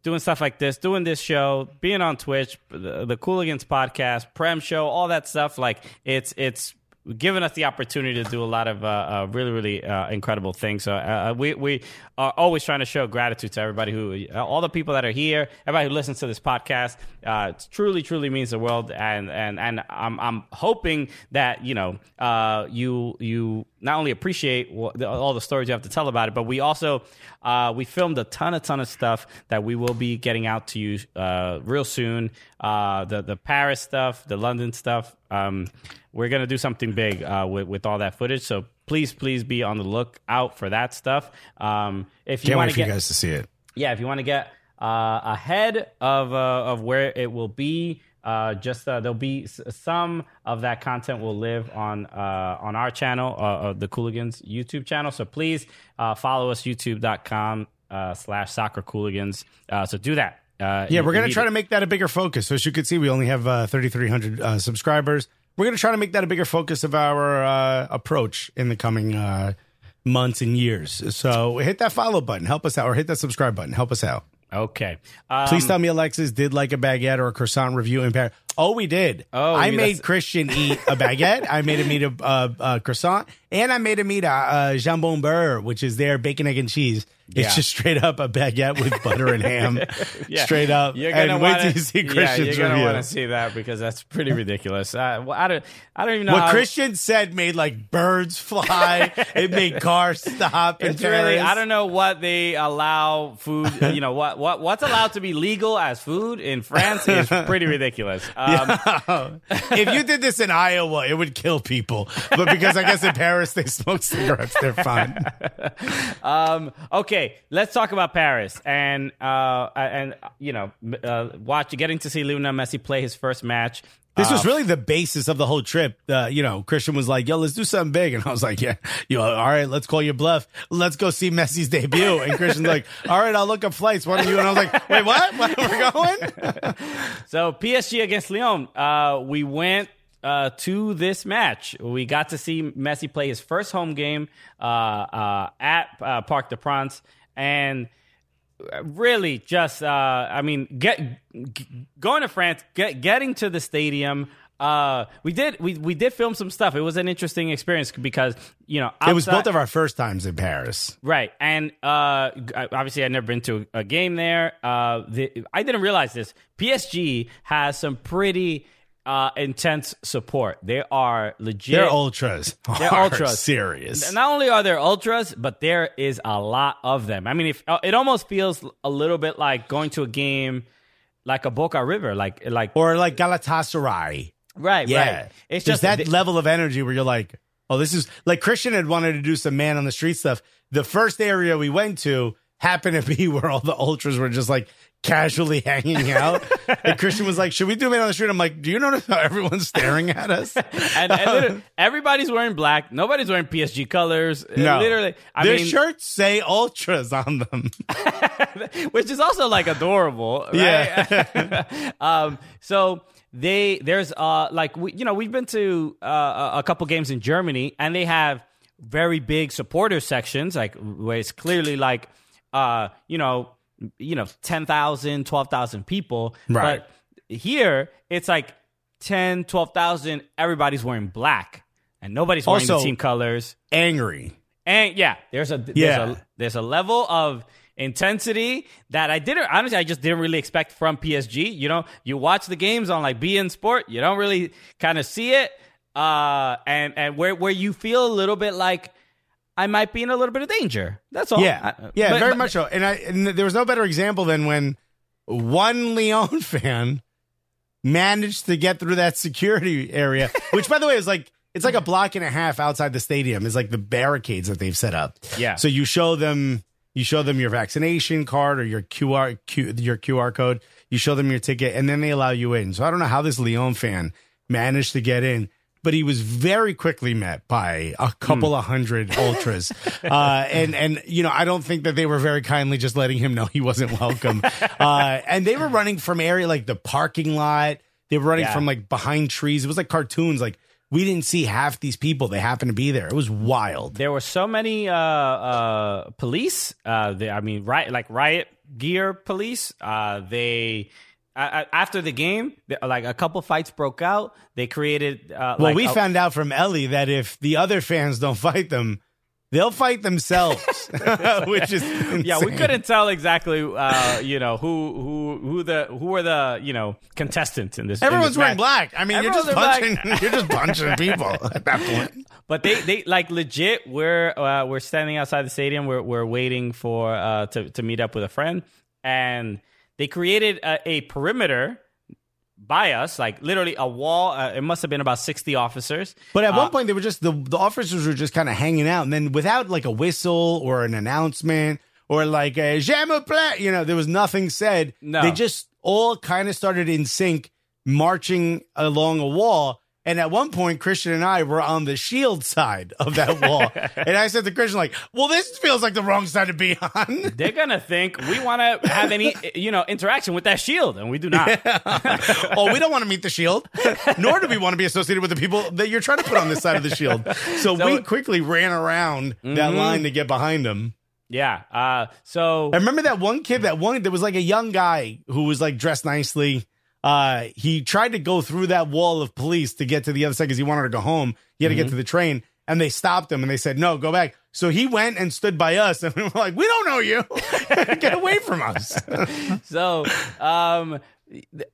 doing stuff like this, doing this show, being on Twitch, the, the Cooligans podcast, Prem show, all that stuff. Like it's it's given us the opportunity to do a lot of uh, uh, really really uh, incredible things. So uh, we we are always trying to show gratitude to everybody who all the people that are here, everybody who listens to this podcast. Uh, it truly truly means the world, and and and I'm I'm hoping that you know uh, you you not only appreciate all the stories you have to tell about it, but we also uh, we filmed a ton, a ton of stuff that we will be getting out to you uh, real soon. Uh, the the Paris stuff, the London stuff. Um, we're gonna do something big uh, with with all that footage. So please, please be on the lookout for that stuff. Um, if you Can't want wait to for you get guys to see it. yeah, if you want to get uh, ahead of uh, of where it will be, uh, just uh, there'll be s- some of that content will live on uh, on our channel, uh, uh, the Cooligans YouTube channel. So please uh, follow us youtube.com uh, slash soccer cooligans. Uh, so do that. Uh, Yeah, we're gonna try it. to make that a bigger focus. So as you can see, we only have uh, 3,300 uh, subscribers. We're gonna try to make that a bigger focus of our uh, approach in the coming uh, months and years. So hit that follow button, help us out, or hit that subscribe button, help us out. Okay. Um, Please tell me Alexis did like a baguette or a croissant review in Paris. Oh, we did. Oh, I made Christian eat a baguette. I made him eat a, uh, a croissant, and I made him eat a, uh jambon beurre, which is their bacon, egg, and cheese. It's Yeah. just straight up a baguette with butter and ham, Yeah. straight up. You're gonna and wait wanna, till you see yeah, Christian's you're gonna want to see that because that's pretty ridiculous. Uh, well, I don't, I don't even know What Christian said made like birds fly. it made cars stop. It's really I don't know what they allow food. You know what what what's allowed to be legal as food in France is pretty ridiculous. Um, if you did this in Iowa, it would kill people. But because I guess in Paris they smoke cigarettes, they're fine. um, okay, let's talk about Paris and uh, and you know uh, watch getting to see Lionel Messi play his first match This was Uh, really the basis of the whole trip. Uh, you know, Christian was like, "Yo, let's do something big," and I was like, "Yeah, you know, all right, let's call your bluff. Let's go see Messi's debut." And Christian's like, "All right, I'll look up flights. Why don't you?" And I was like, "Wait, what? Where we're going?" So PSG against Lyon. Uh, we went uh, to this match. We got to see Messi play his first home game uh, uh, at uh, Parc des Princes, and really just uh, I mean, get g- going to France, get, getting to the stadium. Uh, we did we we did film some stuff. It was an interesting experience because you know It was both of our first times in Paris. Right, and uh, obviously, I'd never been to a game there. Uh, the, I didn't realize this. PSG has some pretty uh, intense support. They are legit. They're ultras. They're ultras. Serious. Not only are there ultras, but there is a lot of them. I mean, if uh, it almost feels a little bit like going to a game like a Boca River, like like or like Galatasaray. right, Yeah. right. It's There's just that th- level of energy where you're like, oh, this is like Christian had wanted to do some man on the street stuff. The first area we went to happened to be where all the ultras were just like casually hanging out. and Christian was like, should we do man on the street? I'm like, do you notice how everyone's staring at us? and, and everybody's wearing black. Nobody's wearing PSG colors. No. Literally, I Their mean, shirts say ultras on them. which is also like adorable, right? Yeah. um, so they there's uh like we you know we've been to uh, a a couple games in Germany and they have very big supporter sections like where it's clearly like uh you know you know 10,000 12,000 people Right. but here it's like 10 12,000 everybody's wearing black and nobody's wearing the team colors Angry. and yeah, there's a there's Yeah. a there's a level of intensity that I didn't honestly I just didn't really expect from PSG. You know, you watch the games on like beIN Sport, you don't really kind of see it. Uh and and where where you feel a little bit like I might be in a little bit of danger. That's all. Yeah, I- yeah, but- very but- much so. And I and there was no better example than when one Lyon fan managed to get through that security area, which by the way is like it's like a block and a half outside the stadium. Is like the barricades that they've set up. Yeah. So you show them you show them your vaccination card or your QR Q, your QR code. You show them your ticket, and then they allow you in. So I don't know how this Lyon fan managed to get in. But he was very quickly met by a couple of hundred ultras, uh, and and you know I don't think that they were very kindly just letting him know he wasn't welcome. uh, and they were running from area like the parking lot. They were running Yeah. from like behind trees. It was like cartoons. Like we didn't see half these people. They happened to be there. It was wild. there were so many uh, uh, police. Uh, they, I mean, right, like riot gear police. Uh, they after the game, like a couple fights broke out. They created. Uh, Well, like we a- found out from Ellie that if the other fans don't fight them, they'll fight themselves, which is Yeah, we couldn't tell exactly, uh, you know, who who who the who were the you know contestants in this. in Everyone's this wearing match. black. I mean, Everyone's you're just punching. you're just punching people at that point. But they, they like legit. We're uh, we're standing outside the stadium. We're we're waiting for uh, to to meet up with a friend, and they created a, a perimeter by us, like literally a wall. Uh, it must have been about sixty officers. But at Uh, one point, they were just the the officers were just kind of hanging out, and then without like a whistle or an announcement or like a "J'aime me you know, there was nothing said. No. they just all kind of started in sync, marching along a wall. And at one point, Christian and I were on the shield side of that wall, and I said to Christian, "Like, well, this feels like the wrong side to be on." They're gonna think we want to have any you know interaction with that shield, and we do not. oh, we don't want to meet the shield, nor do we want to be associated with the people that you're trying to put on this side of the shield. So, So- we quickly ran around that line to get behind them. Yeah. Uh, so I remember that one kid, that one, there was like a young guy who was like dressed nicely. Uh, he tried to go through that wall of police to get to the other side because he wanted to go home. He had to get to the train and they stopped him and they said, no, go back. So he went and stood by us and we were like, we don't know you. get away from us. so um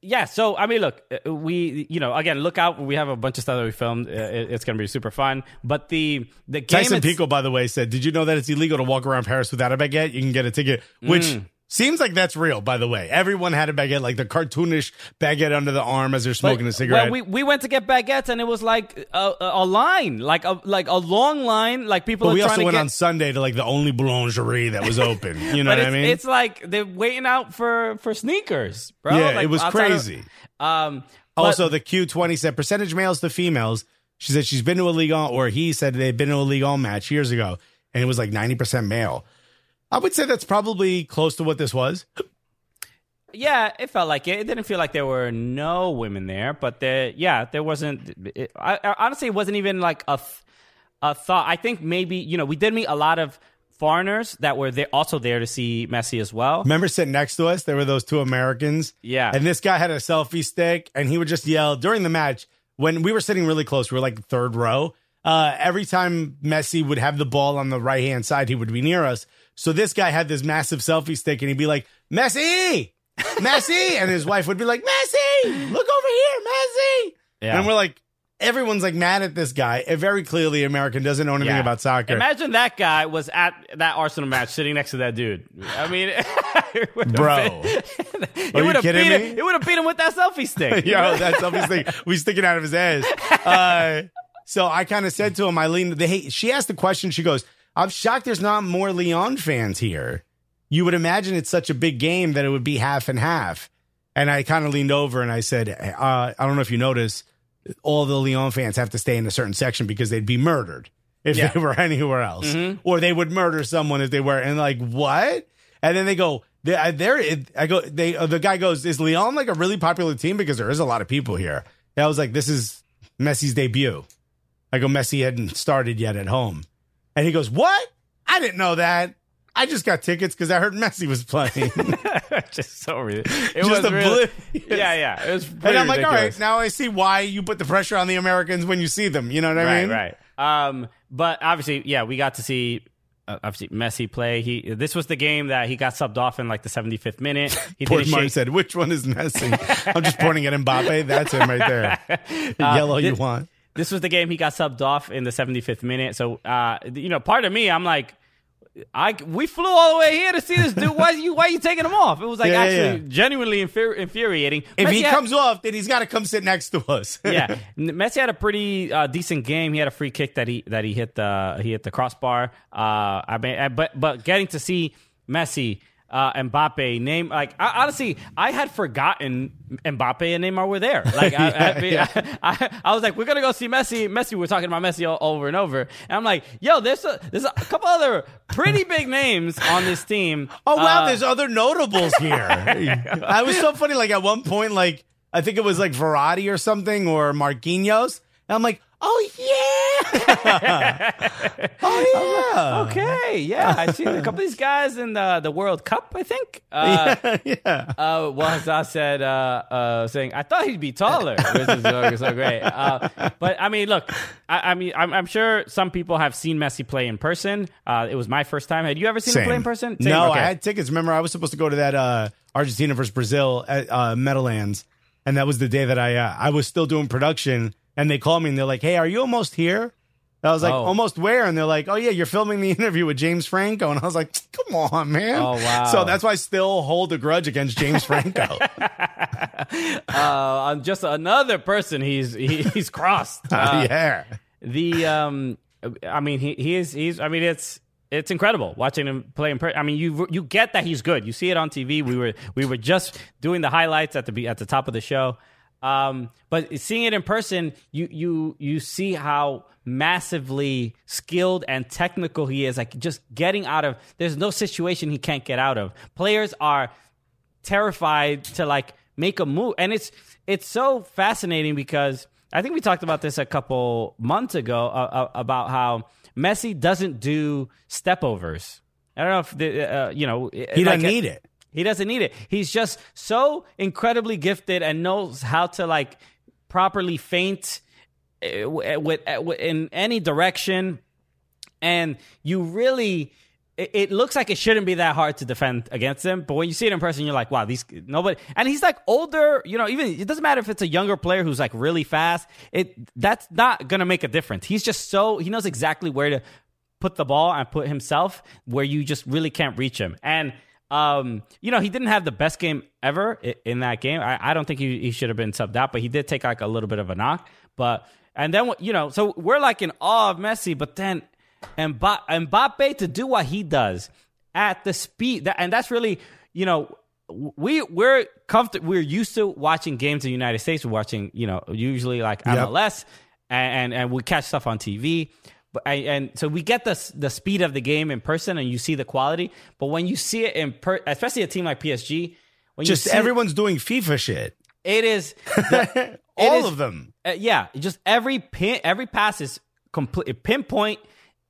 yeah so i mean look uh, we you know again look out we have a bunch of stuff that we filmed Uh, it's gonna be super fun but the the game Tyson Pico, by the way, said, "Did you know that it's illegal to walk around Paris without a baguette? You can get a ticket." Which Mm. Seems like that's real. By the way, everyone had a baguette, like the cartoonish baguette under the arm as they're smoking a cigarette. Well, we, we went to get baguettes and it was like a, a, line, like a like a long line, like people but we also went get. on Sunday to like the only boulangerie that was open. You know what I mean? it's like they're waiting out for for sneakers, bro. Yeah, Like, it was outside of- crazy. um, Also, the Q20 said percentage males to females. She said she's been to a league on, or he said they've been to a league on match years ago, and it was like 90% male. I would say that's probably close to what this was. Yeah, it felt like it. It didn't feel like there were no women there, but there, yeah, there wasn't. It, I, I, honestly, it wasn't even like a, a thought. I think maybe you know we did meet a lot of foreigners that were there, also there to see Messi as well. Remember sitting next to us? There were those two Americans. Yeah. And this guy had a selfie stick, and he would just yell during the match when we were sitting really close. We were like the third row. Uh, every time Messi would have the ball on the right hand side, he would be near us. So this guy had this massive selfie stick, and he'd be like, Messi, Messi. and his wife would be like, Messi, look over here, Messi. Yeah. And we're like, everyone's like mad at this guy. It very clearly American doesn't know anything Yeah. about soccer. Imagine that guy was at that Arsenal match sitting next to that dude. I mean, Bro. it Are you would have kidding beat me? him. It would have beat him with that selfie stick. Yo, that selfie stick was sticking out of his ass. Uh, so I kind of said to him, I leaned. They, she asked the question. She goes, "I'm shocked there's not more Lyon fans here. You would imagine it's such a big game that it would be half and half." And I kind of leaned over and I said, uh, "I don't know if you notice, all the Lyon fans have to stay in a certain section because they'd be murdered if Yeah. they were anywhere else, or they would murder someone if they were." And like, what? And then they go, they, there. it- I go. They. Uh, the guy goes, "Is Lyon like a really popular team? Because there is a lot of people here." And I was like, "This is Messi's debut." I go, "Messi hadn't started yet at home," and he goes, "What? I didn't know that. I just got tickets because I heard Messi was playing." just so re- It Just was really, yeah, yeah. It was and I'm like, "All right, now I see why you put the pressure on the Americans when you see them." You know what I right, mean? right. Um, but obviously, yeah, we got to see uh, obviously Messi play. He this was the game that he got subbed off in like the 75th minute. He Poor shake. said, "Which one is Messi?" I'm just pointing at Mbappe. That's him right there. Yellow, you Uh, want? This was the game he got subbed off in the 75th minute. So, uh, you know, part of me, I'm like. I we flew all the way here to see this dude. Why you why you taking him off? It was like Yeah, actually yeah. genuinely infuri- infuriating. If Messi he had- comes off, then he's got to come sit next to us. yeah, Messi had a pretty uh, decent game. He had a free kick that he that he hit the he hit the crossbar. Uh, I mean, uh, but but getting to see Messi, uh, Mbappe, name like I, honestly, I had forgotten Mbappe and Neymar were there. Like I, I, mean, I, I was like, we're gonna go see Messi. Messi, we're talking about Messi all, over and over, and I'm like, yo, there's a there's a couple other pretty big names on this team. Oh wow, Uh, there's other notables here. I was so funny. Like at one point, like I think it was like Verratti or something or Marquinhos. And I'm like, oh yeah, oh yeah, Okay, yeah, I see a couple of these guys in the the World Cup. I think. Uh, yeah. Uh, well, said, uh, uh, saying, "I thought he'd be taller," which is so, so great. Uh, but I mean, look, I, I mean, I'm, I'm sure some people have seen Messi play in person. Uh, it was my first time. Had you ever seen him play in person? Same, No, okay. I had tickets. Remember, I was supposed to go to that uh, Argentina versus Brazil at uh, Meadowlands, and that was the day that I uh, I was still doing production, and they call me and they're like, "Hey, are you almost here?" I was like, Oh. "Almost where?" And they're like, "Oh yeah, you're filming the interview with James Franco," and I was like, "Come on, man!" Oh, wow. So that's why I still hold a grudge against James Franco. uh, on just another person he's he, he's crossed. Uh, yeah, the um i mean he, he is he's i mean it's it's incredible watching him play in per- i mean you you get that he's good you see it on tv we were we were just doing the highlights at the be- at the top of the show um but seeing it in person you you you see how massively skilled and technical he is like just getting out of there's no situation he can't get out of. Players are terrified to like make a move. And it's it's so fascinating because i think we talked about this a couple months ago uh, uh, about how messi doesn't do stepovers i don't know if the, uh, you know he doesn't need it. He doesn't need it. He's just so incredibly gifted and knows how to like properly feint uh, with, with in any direction. And you really it looks like it shouldn't be that hard to defend against him. But when you see it in person you're like wow these nobody and he's like older you know even it doesn't matter if it's a younger player who's like really fast. It that's not gonna make a difference. He's just so he knows exactly where to put the ball and put himself where you just really can't reach him. And um, you know, he didn't have the best game ever in that game. I, I don't think he, he should have been subbed out, but he did take like a little bit of a knock. But and then you know, so we're like in awe of Messi, but then Mba- Mbappe to do what he does at the speed, that, and that's really you know we we're comfortable. We're used to watching games in the United States. We're watching, you know, usually like Yep. MLS, and, and and we catch stuff on TV. But and, and so we get the the speed of the game in person, and you see the quality. But when you see it in per, especially a team like PSG, when Just you see everyone's doing FIFA shit. it is the, it All is- of them. uh, yeah, just every pin, every pass is complete pinpoint.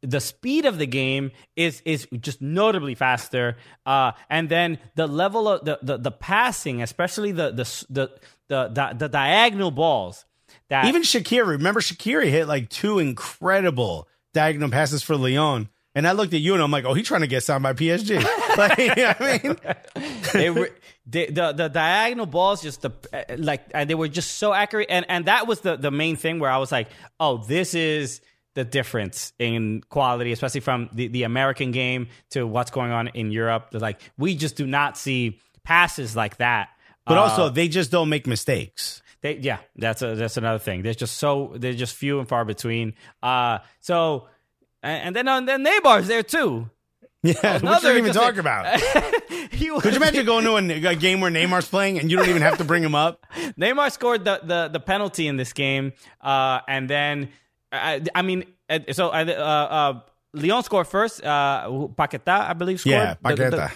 The speed of the game is is just notably faster, uh, and then the level of the, the, the passing, especially the the the the, the, the diagonal balls. That Even Shaqiri, remember Shaqiri hit like two incredible diagonal passes for Lyon. And I looked at you and I'm like, oh, he's trying to get signed by PSG. like, you know I mean? they were they, the the diagonal balls just the uh, like and they were just so accurate and and that was the the main thing where I was like oh this is the difference in quality especially from the the American game to what's going on in Europe They're like we just do not see passes like that But Uh, also, they just don't make mistakes. They, yeah, that's a, that's another thing. There's just so they're just few and far between. Uh, so and, and then uh, then Neymar's there too. Yeah, Another shouldn't even just- talk about. Was, Could you imagine going to a, a game where Neymar's playing and you don't even have to bring him up? Neymar scored the, the, the penalty in this game, uh, and then I, I mean, uh, so uh, uh, Lyon scored first. Uh, Paqueta, I believe, scored. Yeah, The- the- Paqueta.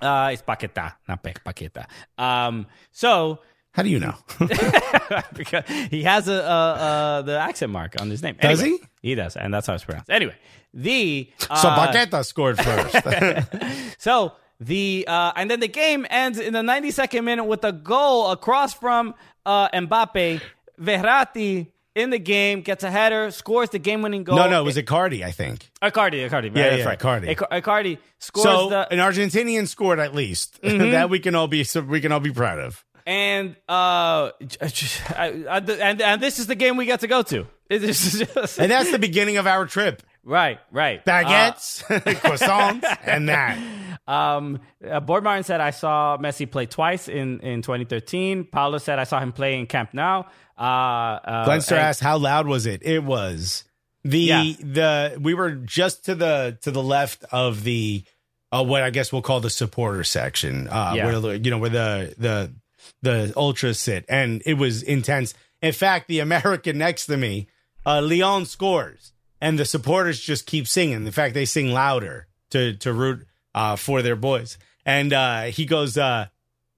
uh, it's Paqueta, not Paqueta. Um, so How do you know? because he has a, the accent mark on his name. Does Anyway, he? does, and that's how it's pronounced. Anyway, the uh, so Paqueta scored first. So the uh, and then the game ends in the 92nd minute with a goal across from uh, Mbappe. Verratti in the game gets a header, scores the game-winning goal. no, no, it was Icardi, I think. Icardi. Icardi. Yeah, that's yeah, right. Icardi. Ic- Icardi scores So the an Argentinian scored at least. Mm-hmm. that we can all be so we can all be proud of. And uh, I, I, and and this is the game we got to go to. Just And that's the beginning of our trip. right, right. Baguettes, croissants, and that. Um, uh, Board Martin said I saw Messi play twice in, in 2013. Paolo said I saw him play in Camp Nou. Uh, uh, Glenster and- asked, "How loud was it?" It was the Yeah. the we were just to the to the left of the uh, what I guess we'll call the supporter section, uh, Yeah. where the- you know where the the the ultra sit, and it was intense. In fact, the American next to me, uh, Lyon scores, and the supporters just keep singing. In fact, they sing louder to to root uh, for their boys. And uh, he goes, uh,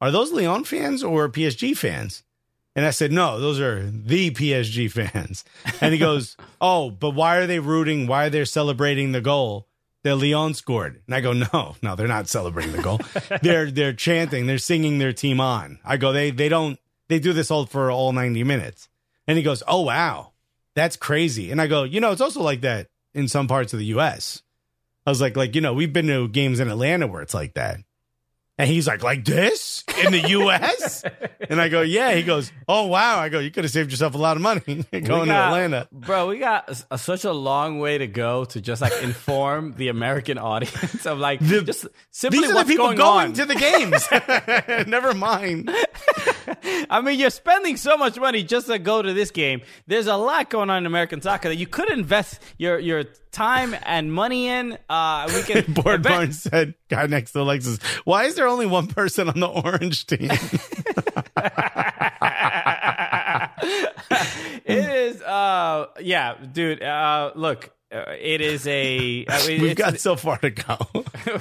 "Are those Lyon fans or PSG fans?" And I said, no, those are the PSG fans. And he goes, oh, but why are they rooting? Why are they celebrating the goal that Lyon scored? And I go, no, no, they're not celebrating the goal. they're they're chanting, they're singing their team on. I go, they they don't they do this all for all 90 minutes. And he goes, oh wow, that's crazy. And I go, you know, it's also like that in some parts of the U.S. I was like, like you know, we've been to games in Atlanta where it's like that. And he's like, like this in the U.S. and I go, yeah. He goes, oh wow. I go, you could have saved yourself a lot of money going We to Atlanta. Bro, we got a, such a long way to go to just like inform the American audience of like The- just simply These are the what's people going, going, on. to the games. Never mind. I mean, you're spending so much money just to go to this game. There's a lot going on in American soccer that you could invest your your time and money in. Uh, we can Board Barnes said, guy next to Alexis, why is there only one person on the orange team? it is. Uh, yeah, dude. Uh, look, uh, it is a. I mean, We've got so far to go.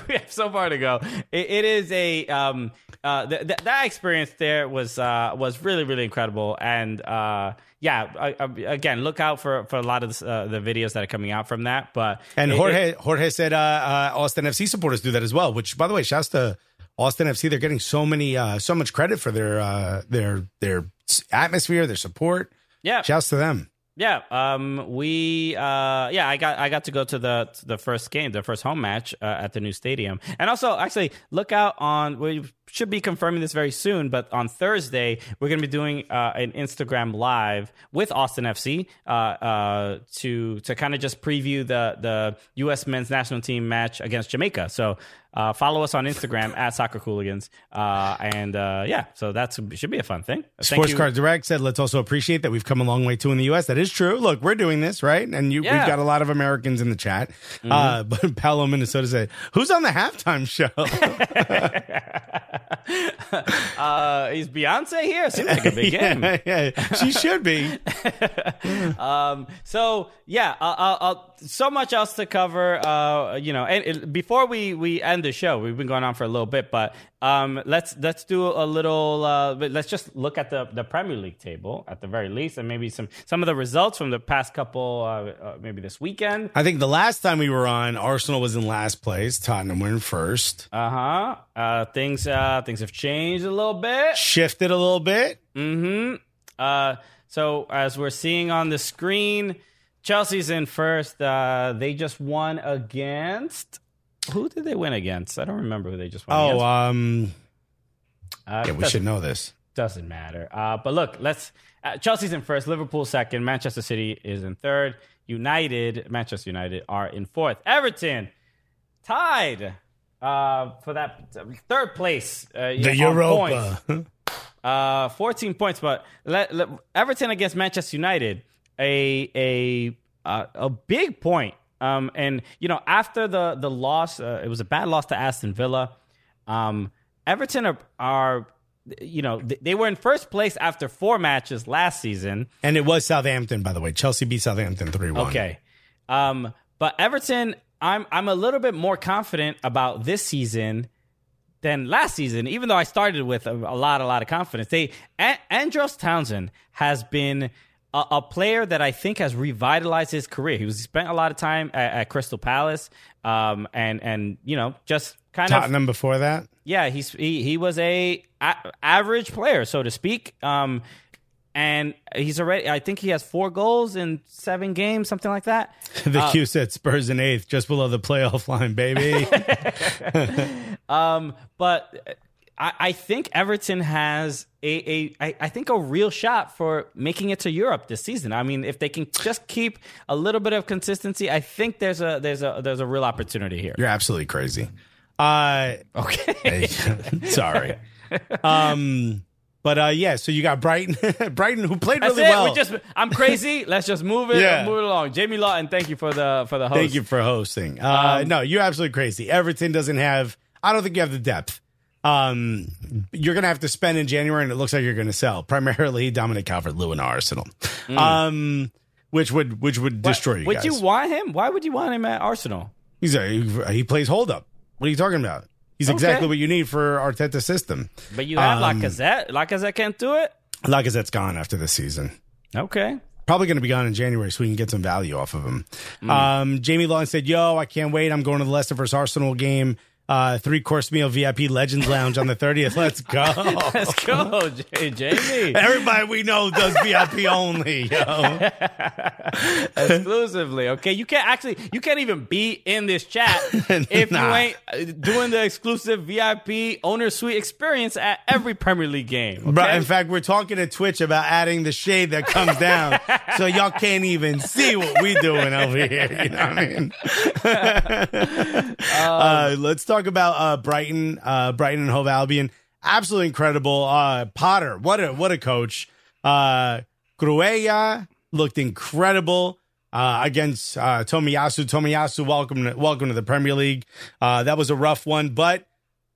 we have so far to go. It, it is a um uh th- th- that experience there was uh was really really incredible and uh yeah I, I, again look out for for a lot of this, uh, the videos that are coming out from that but And it- Jorge it- Jorge said uh, uh, Austin FC supporters do that as well. Which, by the way, shouts to Austin FC. They're getting so many, uh, so much credit for their uh, their their atmosphere, their support. yeah Shouts to them. Yeah, um, we, uh, yeah, I got, I got to go to the to the first game, the first home match uh, at the new stadium, and also actually look out on. We should be confirming this very soon, but on Thursday we're going to be doing uh, an Instagram live with Austin FC uh, uh, to to kind of just preview the the U.S. men's national team match against Jamaica. So uh, follow us on Instagram at Soccer Cooligans. Uh, and uh, yeah, so that should be a fun thing. Thank Sports you. Card Direct said, let's also appreciate that we've come a long way too in the U.S. That is true. Look, we're doing this, right? And you, Yeah. we've got a lot of Americans in the chat. Mm-hmm. Uh, but Paolo, Minnesota said, who's on the halftime show? Uh, is Beyonce here? Seems like a big game. yeah, yeah, she should be. Um, so yeah, uh, uh, uh, so much else to cover. Uh, you know, and it, before we we end the show, we've been going on for a little bit, but um, let's let's do a little. Uh, let's just look at the the Premier League table at the very least, and maybe some some of the results from the past couple, uh, uh, maybe this weekend. I think the last time we were on, Arsenal was in last place. Tottenham were in first. Uh-huh. Uh Things uh things have changed a little bit. Shifted a little bit. Mm-hmm. Uh, so as we're seeing on the screen, Chelsea's in first. Uh, they just won against. Who did they win against? I don't remember who they just won Oh, against. um, Uh, yeah, we should know this. Doesn't matter. Uh, but look, let's. Uh, Chelsea's in first. Liverpool second. Manchester City is in third. United, Manchester United are in fourth. Everton tied uh, for that third place. Uh, The on points. Europa. Uh, 14 points, but let, let- Everton against Manchester United, a a uh, a big point. Um, and you know, after the the loss, uh, it was a bad loss to Aston Villa. Um, Everton are, are you know, th- they were in first place after four matches last season. And it was Southampton, by the way. Chelsea beat Southampton 3 1. Okay. Um, but Everton, I'm I'm a little bit more confident about this season than last season, even though I started with a, a lot, a lot of confidence. They a- Andros Townsend has been a, a player that I think has revitalized his career. He was he spent a lot of time at, at Crystal Palace, um, and and you know just kind of Tottenham before that. yeah, he's he, he was a, a average player, so to speak. Um, and he's already. I think he has four goals in seven games, something like that. The Q said Spurs in eighth, just below the playoff line, baby. Um, but I, I think Everton has a, a I, I think a real shot for making it to Europe this season. I mean, if they can just keep a little bit of consistency, I think there's a there's a there's a real opportunity here. You're absolutely crazy. Uh, Okay. sorry. Um, but uh, yeah, so you got Brighton, Brighton, who played really well. We just I'm crazy. Let's just move it Yeah. move it along. Jamie Lawton, thank you for the for the host. Thank you for hosting. Uh, Um, no, you're absolutely crazy. Everton doesn't have. I don't think you have the depth. Um, you're gonna have to spend in January, and it looks like you're gonna sell primarily Dominic Calvert-Lewin to Arsenal, um, which would which would destroy you Would guys. you want him? Why would you want him at Arsenal? He's a he plays hold up. What are you talking about? He's exactly what you need for Arteta's system. But you have Um, Lacazette. Lacazette can't do it. Lacazette's gone after this season. Okay. Probably going to be gone in January, so we can get some value off of him. Mm. Um, Jamie Lawton said, "Yo, I can't wait. I'm going to the Leicester versus Arsenal game. Uh, three course meal, VIP Legends Lounge on the 30th. Let's go." Let's go, J- Jamie. Everybody we know does VIP only, yo. exclusively. Okay, you can't actually you can't even be in this chat if Nah. you ain't uh, doing the exclusive VIP owner suite experience at every Premier League game. Okay? Bro, in fact, we're talking to Twitch about adding the shade that comes down, so y'all can't even see what we're doing over here. You know what I mean? uh, let's talk about uh, Brighton, uh, Brighton and Hove Albion. Absolutely incredible. Uh, Potter, what a what a coach. Uh, Grueya looked incredible. Uh, against uh, Tomiyasu. Tomiyasu, welcome to, welcome to the Premier League. Uh, that was a rough one, but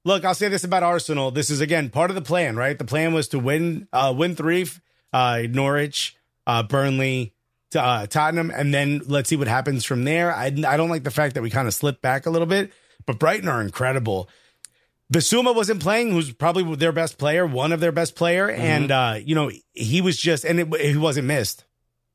look, I'll say this about Arsenal. This is again part of the plan, right? The plan was to win, uh, win three, uh, Norwich, uh, Burnley, to, uh, Tottenham, and then let's see what happens from there. I, I don't like the fact that we kind of slipped back a little bit, but Brighton are incredible. Bissouma wasn't playing, who's probably their best player, one of their best player, and uh, you know he was just, and it, he wasn't missed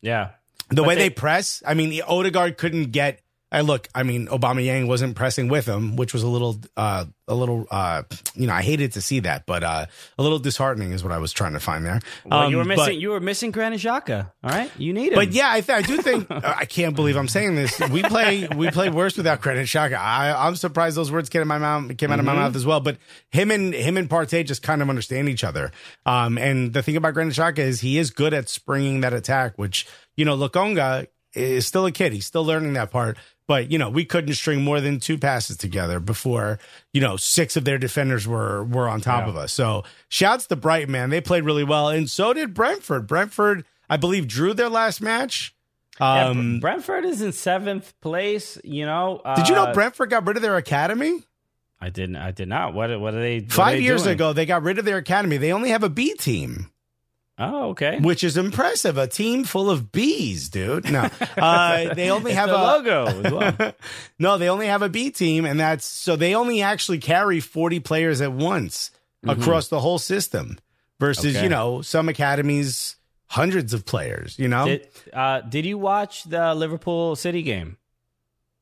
yeah, the But way they- they, press, I mean, Odegaard couldn't get. I look, I mean, Aubameyang wasn't pressing with him, which was a little, uh, a little, uh, you know, I hated to see that, but uh, a little disheartening is what I was trying to find there. well, you Um, were missing but- you were missing Granit Xhaka. All right, you need him. but yeah, I, th- I do think I can't believe I'm saying this. We play we play worse without Granit Xhaka. I, I'm surprised those words came out of my mouth came out of my mouth as well. But him and him and Partey just kind of understand each other. Um, and the thing about Granit Xhaka is he is good at springing that attack, which you know Lokonga is still a kid. He's still learning that part. But you know, we couldn't string more than two passes together before, you know, six of their defenders were were on top Yeah. of us. So shouts to Brighton, man. They played really well. And so did Brentford. Brentford, I believe, drew their last match. Yeah, Um, Brentford is in seventh place. You know, uh, did you know Brentford got rid of their academy? I didn't. I did not. What? What are they? what are Five they years doing? ago, they got rid of their academy. They only have a B team. Oh, okay. which is impressive. A team full of bees, dude. No, uh, they only have a logo as well. no. They only have a B team, and that's so they only actually carry forty players at once across the whole system. Versus, Mm-hmm. Okay. you know, some academies hundreds of players. You know, Did uh, Did you watch the Liverpool City game?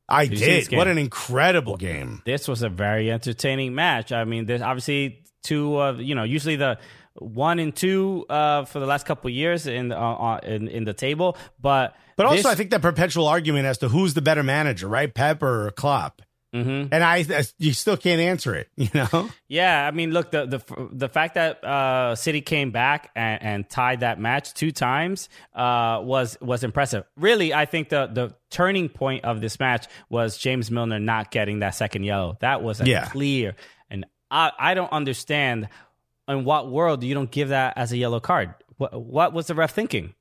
I this did. What an incredible game! This was a very entertaining match. I mean, there's obviously two of you know usually the one and two uh, for the last couple of years in uh, uh, in in the table, but But also, this- I think that perpetual argument as to who's the better manager, right? Pep or Klopp, Mhm. and I, you still can't answer it. You know, Yeah, I mean, look the the the fact that uh, City came back and, and tied that match two times uh, was was impressive. Really, I think the the turning point of this match was James Milner not getting that second yellow. That was a Yeah. clear, and I I don't understand in what world do you don't give that as a yellow card. What what was the ref thinking?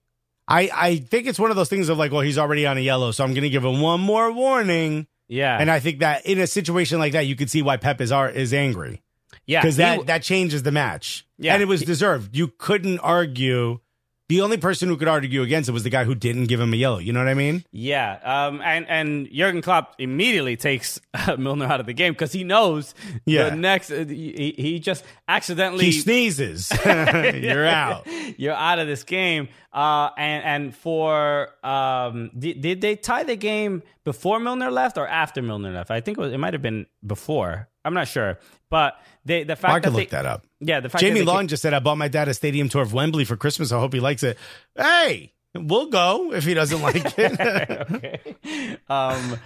I, I think it's one of those things of like, well, he's already on a yellow, so I'm going to give him one more warning. Yeah, And I think that in a situation like that, you could see why Pep is are, is angry yeah, because that w- that changes the match. Yeah. and it was deserved. You couldn't argue. The only person who could argue against it was the guy who didn't give him a yellow. You know what I mean? Yeah, um, and and Jurgen Klopp immediately takes Milner out of the game because he knows Yeah. the next uh, he, he just accidentally He sneezes, you're out. you're out of this game. Uh, and and for um, did, did they tie the game before Milner left or after Milner left? I think it, was, it might have been before. I'm not sure, but they the fact I could that look that up. Yeah, the fact Jamie Long just said, "I bought my dad a stadium tour of Wembley for Christmas. I hope he likes it." Hey, we'll go if he doesn't like it. okay. Um,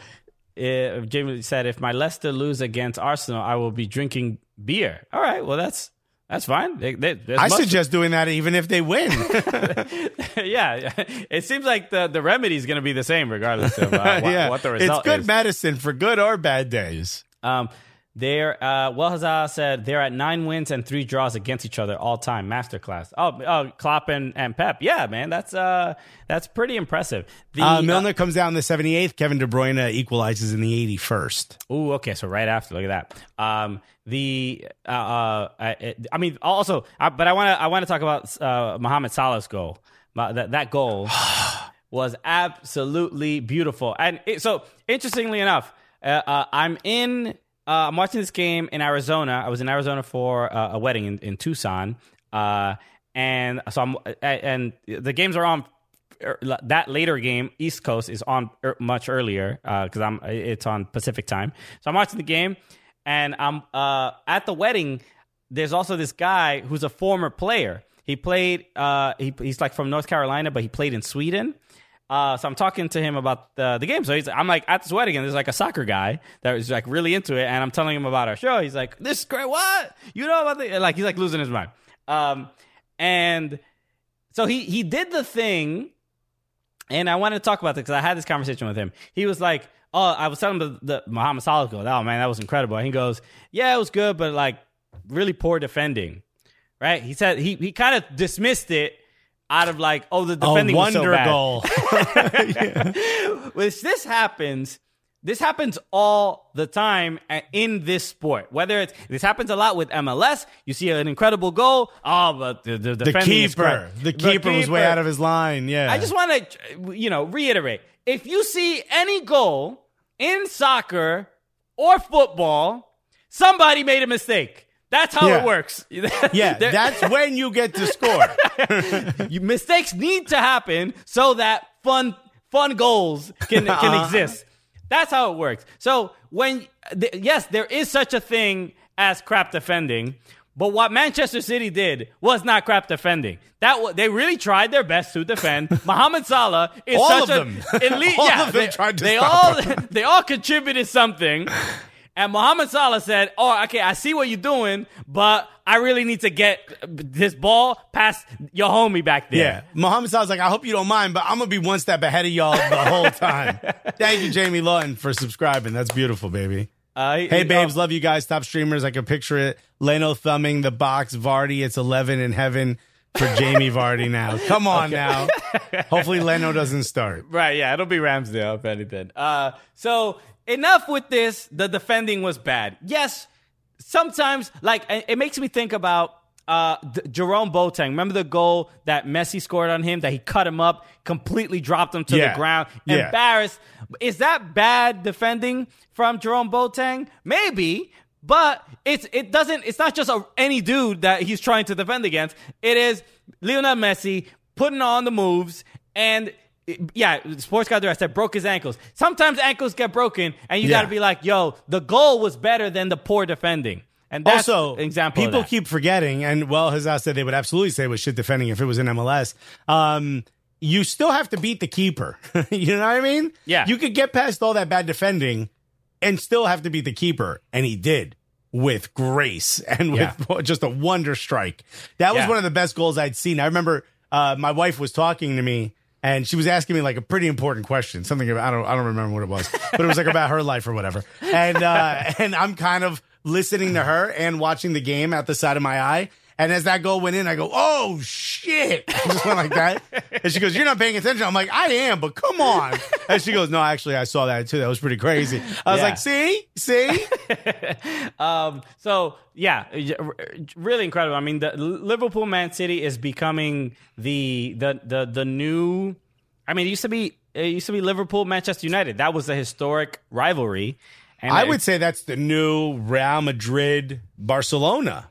Jamie said, "If my Leicester lose against Arsenal, I will be drinking beer." All right, well that's that's fine. They, they, I suggest doing that even if they win. yeah, it seems like the the remedy is going to be the same regardless of uh, what, yeah, what the it's good is. medicine for good or bad days. Um, they're uh, well, Hazard said they're at nine wins and three draws against each other all time. Masterclass. Oh, oh, Klopp and, and Pep. Yeah, man, that's uh, that's pretty impressive. The, Uh, Milner comes down in the 78th. Kevin De Bruyne equalizes in the 81st. Ooh, okay. So right after, look at that. Um, the uh, uh I, I mean, also, I, but I want to I want to talk about uh, Mohamed Salah's goal. That that goal was absolutely beautiful, and it, so interestingly enough, uh, uh, I'm in. Uh, I'm watching this game in Arizona. I was in Arizona for uh, a wedding in, in Tucson, uh, and so I'm and the games are on er, that later game, East Coast is on er, much earlier because I'm it's on Pacific time. So I'm watching the game, and I'm uh, at the wedding. There's also this guy who's a former player. He played. Uh, he, he's like from North Carolina, but he played in Sweden. Uh, so I'm talking to him about the, the game. So he's, I'm like at this wedding, and there's like a soccer guy that was like really into it, and I'm telling him about our show. He's like, "This is great. What you know about the like?" He's like losing his mind. Um, and so he he did the thing and I wanted to talk about this because I had this conversation with him. He was like, "Oh, I was telling him the, the Muhammad Salah goal. Oh man, that was incredible." And he goes, "Yeah, it was good, but like really poor defending." Right? He said he he kind of dismissed it out of like, "Oh, the defending a was so wonder bad." goal. Which this happens. This happens all the time in this sport. Whether it's this happens a lot with MLS, you see an incredible goal. Oh, but the, the, the keeper. The keeper was way out of his line. Yeah. I just want to, you know, reiterate: if you see any goal in soccer or football, somebody made a mistake. That's how Yeah. it works. yeah, that's when you get to score. you- mistakes need to happen so that fun fun goals can can Uh-huh. exist. That's how it works. So when th- yes, there is such a thing as crap defending, but what Manchester City did was not crap defending. That wa- they really tried their best to defend. Mohamed Salah is All such of them. elite. All yeah, of them they, tried to they all they all contributed something. And Mohamed Salah said, "Oh, okay, I see what you're doing, but I really need to get this ball past your homie back there." Yeah. Mohamed Salah's like, I hope you don't mind, but I'm going to be one step ahead of y'all the whole time. Thank you, Jamie Lawton, for subscribing. That's beautiful, baby. Uh, he- Hey, babes, oh, love you guys. Top streamers. I can picture it. Leno thumbing the box. Vardy, it's 11 in heaven for Jamie Vardy now. Come on now. Hopefully, Leno doesn't start. Right, yeah, it'll be Ramsdale if anything. Uh, so enough with this. The defending was bad. Yes, sometimes like it makes me think about uh, D- Jerome Boateng. Remember the goal that Messi scored on him? That he cut him up, completely dropped him to Yeah. the ground, Yeah. embarrassed. Is that bad defending from Jerome Boateng? Maybe. But it's it doesn't it's not just a, any dude that he's trying to defend against. It is Lionel Messi putting on the moves and yeah, sports guy there, I said broke his ankles. Sometimes ankles get broken and you Yeah. got to be like, "Yo, the goal was better than the poor defending." And that's also, example people keep forgetting, and well, Hazard said they would absolutely say it was shit defending if it was in MLS. Um, you still have to beat the keeper. you know what I mean? Yeah. You could get past all that bad defending and still have to beat the keeper, and he did with grace and with just a wonder strike. That was Yeah. one of the best goals I'd seen. I remember uh, my wife was talking to me. And she was asking me like a pretty important question, something about, I don't I don't remember what it was, but it was like about her life or whatever. And uh, and I'm kind of listening to her and watching the game out the side of my eye. And as that goal went in, I go, "Oh shit!" I just went like that. And she goes, "You're not paying attention." I'm like, "I am, but come on." And she goes, "No, actually, I saw that too. That was pretty crazy." I was Yeah. like, "See, see." Um, so yeah, r- really incredible. I mean, the Liverpool Man City is becoming the the the the new. I mean, it used to be it used to be Liverpool Manchester United. That was a historic rivalry. And I it- would say that's the new Real Madrid Barcelona.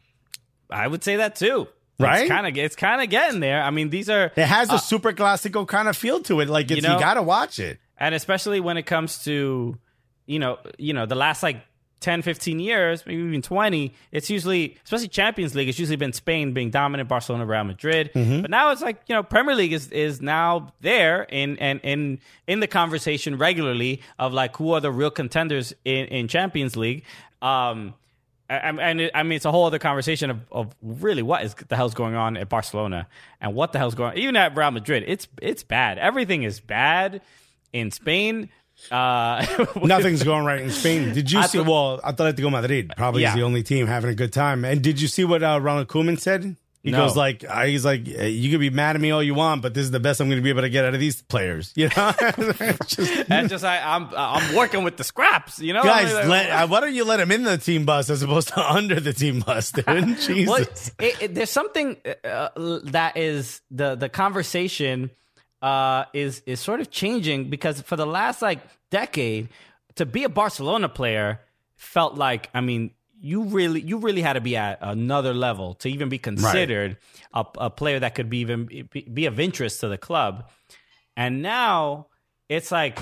I would say that too. Right? It's kind of it's kind of getting there. I mean, these are It has a super classical kind of feel to it. Like it's, you, know- got to watch it. and especially when it comes to you know you know the last like 10 15 years maybe even 20 it's usually especially champions league it's usually been spain being dominant barcelona real madrid but now it's like you know premier league is is now there in and in in the conversation regularly of like who are the real contenders in in champions league um and it, I mean, it's a whole other conversation of, of really what is the hell's going on at Barcelona and what the hell's going on, even at Real Madrid. It's it's bad. Everything is bad in Spain. Uh, Nothing's going right in Spain. Did you I see? well, Atletico Madrid probably Yeah. is the only team having a good time. And did you see what uh, Ronald Koeman said? He No. goes like, uh, he's like, uh, you can be mad at me all you want, but this is the best I'm going to be able to get out of these players. You know, just- That's just I, I'm I'm working with the scraps, you know. guys, I mean, let, uh, why don't you let him in the team bus as opposed to under the team bus, dude? Jesus. Well, it, it, there's something uh, that is the the conversation uh, is is sort of changing because for the last like decade, to be a Barcelona player felt like I mean you really you really had to be at another level to even be considered a, a player that could be even be, be of interest to the club, and now it's like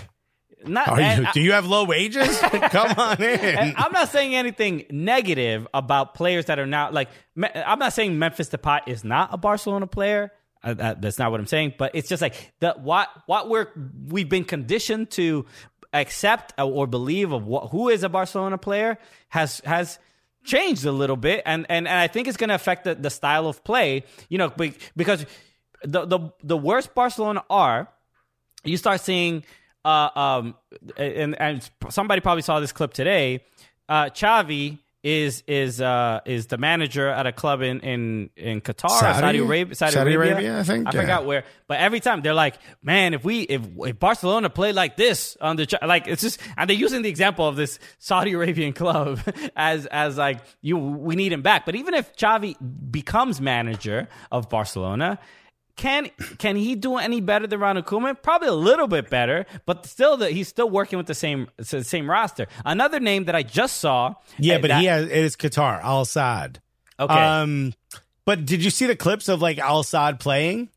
not. Are you, I- do you have low wages? Come on in. I'm not saying anything negative about players that are now like. I'm not saying Memphis Depay is not a Barcelona player. Uh, that, that's not what I'm saying. But it's just like the what what we're we've been conditioned to accept or believe of what, who is a Barcelona player has has changed a little bit, and and, and I think it's going to affect the, the style of play. You know, because the the the worse Barcelona are, you start seeing uh, um and and somebody probably saw this clip today uh Xavi is is uh is the manager at a club in in in Qatar Saudi? Saudi Arabia Saudi, Saudi Arabia, Arabia, I think, I yeah. forgot where but every time they're like man if we if, if Barcelona played like this on the like it's just and they're using the example of this Saudi Arabian club as as like you we need him back but even if Xavi becomes manager of Barcelona can can he do any better than Ronald Koeman? Probably a little bit better, but still, the, he's still working with the same the same roster. Another name that I just saw. Yeah, uh, but that- he has it is Qatar, Al Sadd. Okay. Um, but did you see the clips of like Al Sadd playing?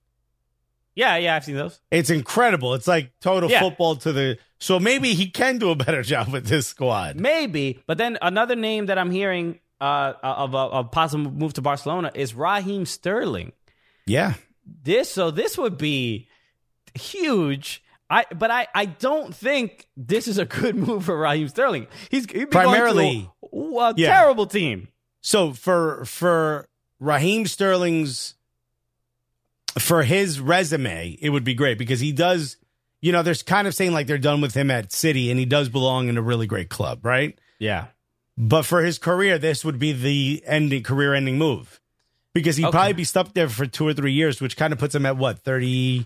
yeah, yeah, I've seen those. It's incredible. It's like total Yeah. football to the. So maybe he can do a better job with this squad. Maybe, but then another name that I'm hearing uh, of a, a possible move to Barcelona is Raheem Sterling. Yeah, This so this would be huge. I but I I don't think this is a good move for Raheem Sterling. He's he'd be Primarily- a, a Yeah. terrible team. So for for Raheem Sterling's for his resume, it would be great because he does. You know, there's kind of saying like they're done with him at City, and he does belong in a really great club, right? Yeah. But for his career, this would be the ending career ending move because he'd Okay. probably be stuck there for two or three years, which kind of puts him at what thirty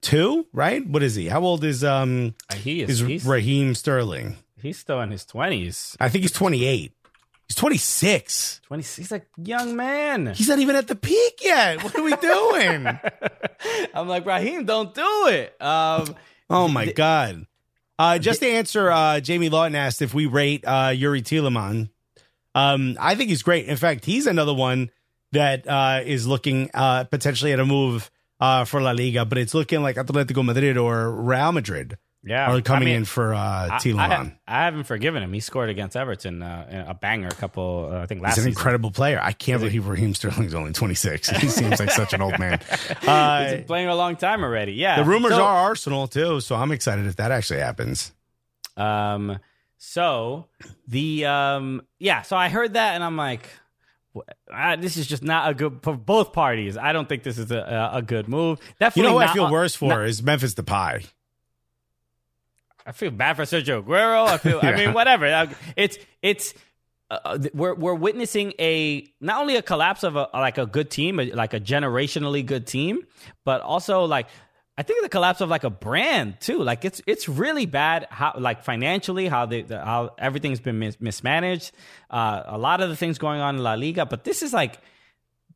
two, right? What is he? How old is um He is is Raheem Sterling? he's still in his twenties. I think he's twenty eight. He's twenty six. Twenty. He's a young man. He's not even at the peak yet. What are we doing? I'm like Raheem, don't do it. Um, oh my god. Uh, just to answer, uh, Jamie Lawton asked if we rate uh, Youri Tielemans. Um, I think he's great. In fact, he's another one that uh, is looking uh, potentially at a move uh, for La Liga, but it's looking like Atletico Madrid or Real Madrid yeah, are coming I mean, in for uh, I, I, I haven't forgiven him. He scored against Everton, uh, a banger, a couple. Uh, I think last He's an season. incredible player. I can't believe Raheem Sterling's only 26. He seems like such an old man. He's Uh, been playing a long time already. Yeah. the rumors So- are Arsenal too, so I'm excited if that actually happens. Um, so the um, yeah. So I heard that, and I'm like, this is just not a good for both parties. I don't think this is a a, a good move. You know who I feel worse for not- is Memphis Depay. I feel bad for Sergio Aguero. I feel. I mean, whatever. Uh, It's it's. Uh, we're we're witnessing a not only a collapse of a like a good team, like a generationally good team, but also like I think the collapse of like a brand too. Like it's it's really bad how like financially how they the, how everything's been mis- mismanaged. Uh, a lot of the things going on in La Liga, but this is like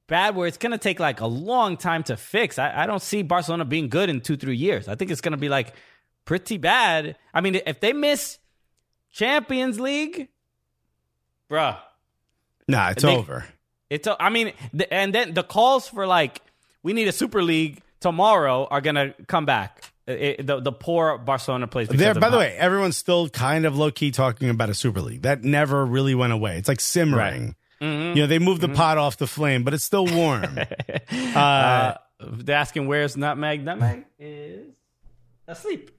bad where it's going to take like a long time to fix. I, I don't see Barcelona being good in two, three years. I think it's going to be like pretty bad. I mean, if they miss Champions League, bruh, Nah, it's They- over. it's, I mean, the, and then the calls for like, we need a Super League tomorrow are going to come back. It- the, the poor Barcelona plays. because There, of by the way, everyone's still kind of low key talking about a Super League. That never really went away. It's like simmering. Mm-hmm. You know, they moved the pot off the flame, but it's still warm. uh, Uh, they're asking where's Nutmeg. Nutmeg is asleep.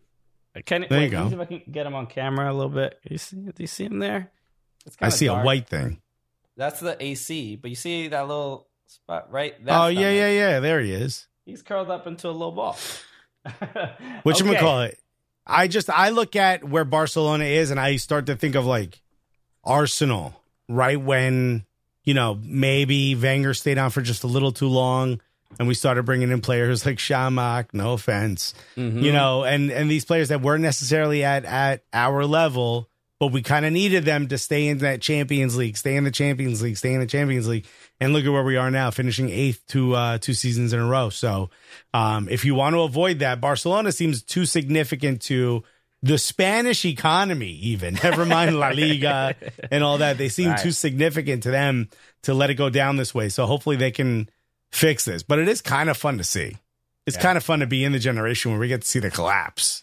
Can There you go. let see if I can get him on camera a little bit. You see? Do you see him there? It's I see dark. a white thing. That's the AC, but you see that little spot right? There. Oh yeah, Nutmeg. yeah, yeah. There he is. He's curled up into a little ball. What you Okay. call it? I just I look at where Barcelona is, and I start to think of like Arsenal, right when you know maybe Wenger stayed on for just a little too long, and we started bringing in players like Chamakh. No offense, Mm-hmm. you know, and and these players that weren't necessarily at at our level, but we kind of needed them to stay in that Champions League, stay in the Champions League, stay in the Champions League, and look at where we are now, finishing eighth two uh, two seasons in a row. So, um, if you want to avoid that, Barcelona seems too significant to the Spanish economy, even never mind La Liga and all that. They seem Right. too significant to them to let it go down this way. So hopefully they can fix this. But it is kind of fun to see. It's kind of fun to be in the generation where we get to see the collapse.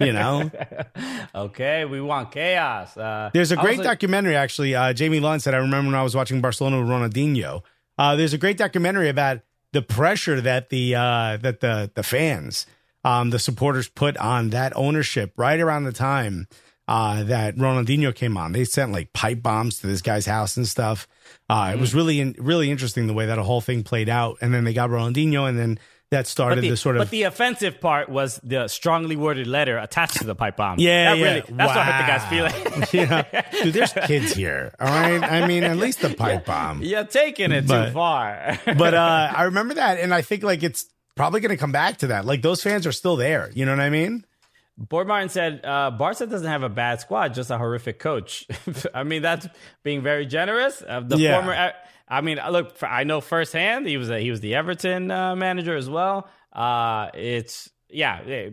You know, okay, we want chaos. Uh, there's a great like- documentary actually. Uh, Jamie Lund said, I remember when I was watching Barcelona with Ronaldinho. Uh, there's a great documentary about the pressure that the uh, that the the fans, um, the supporters put on that ownership right around the time uh, that Ronaldinho came on. They sent like pipe bombs to this guy's house and stuff. Uh, It was really in, really interesting the way that a whole thing played out. And then they got Ronaldinho, and then that started the, the sort of but the offensive part was the strongly worded letter attached to the pipe bomb. Yeah, that yeah. Really, that's what hurt the guy's Wow. feeling. yeah, dude. There's kids here. All right. I mean, at least the pipe bomb. You're taking it But- too far. But uh, I remember that, and I think like it's probably going to come back to that. Like those fans are still there. You know what I mean? Board Martin said, uh, Barca doesn't have a bad squad, just a horrific coach. I mean, that's being very generous. Uh, the Yeah. former, I mean, look, I know firsthand he was a, he was the Everton uh, manager as well. Uh, it's yeah, yeah,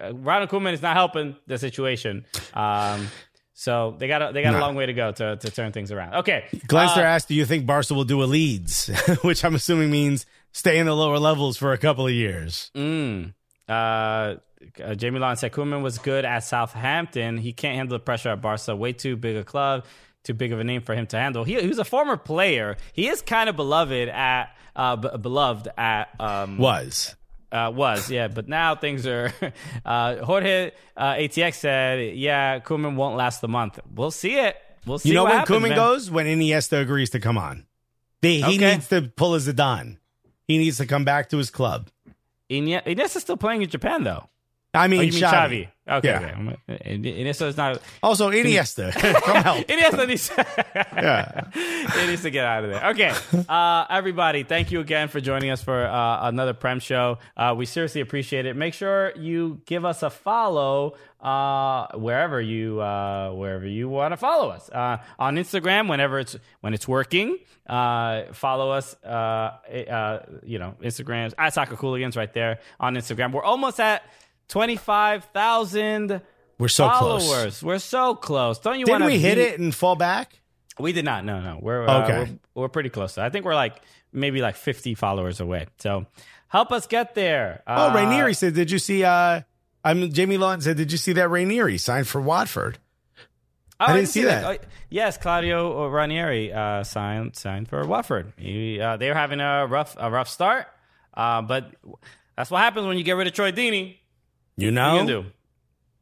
uh, Ronald Koeman is not helping the situation. Um, so they got a, they got a long way to go to, to turn things around. Okay, Glenster Uh, asked, "Do you think Barca will do a Leeds?" Which I'm assuming means stay in the lower levels for a couple of years. Mm. Uh, uh, Jamie Lawson said Koeman was good at Southampton. He can't handle the pressure at Barca. Way too big a club, too big of a name for him to handle. He, he was a former player. He is kind of beloved at uh, b- beloved at um, Was Uh, was yeah, but now things are. Uh, Jorge uh, ATX said, "Yeah, Koeman won't last the month. We'll see it. We'll see." You know when happens, Koeman man. goes? When Iniesta agrees to come on. They, he Okay. needs to pull his Zidane. He needs to come back to his club. Ine- Iniesta's still playing in Japan though. I mean, Oh, you mean Xavi. Xavi? Okay, Yeah. okay. Iniesta's not. Also, Iniesta. come help. Iniesta needs. Yeah. it needs to get out of there. Okay, uh, everybody, thank you again for joining us for uh, another Prem show. Uh, we seriously appreciate it. Make sure you give us a follow uh, wherever you uh, wherever you want to follow us uh, on Instagram. Whenever it's when it's working, uh, follow us. Uh, uh, you know, Instagrams at Soccer Cooligans right there on Instagram. We're almost at twenty five thousand. We're so followers. close. We're so close. Don't you want to we hit it and fall back? we did not. No, no. We're uh, Okay. we're, we're pretty close. I think we're like maybe like 50 followers away. So help us get there. Oh, Uh, Ranieri said, "Did you see?" uh I'm Jamie Lawton said, "Did you see that Ranieri signed for Watford?" oh, I didn't see that. Oh, yes, Claudio Ranieri uh, signed signed for Watford. He, uh, they were having a rough a rough start, uh, but that's what happens when you get rid of Troy Deeney. You know, you do?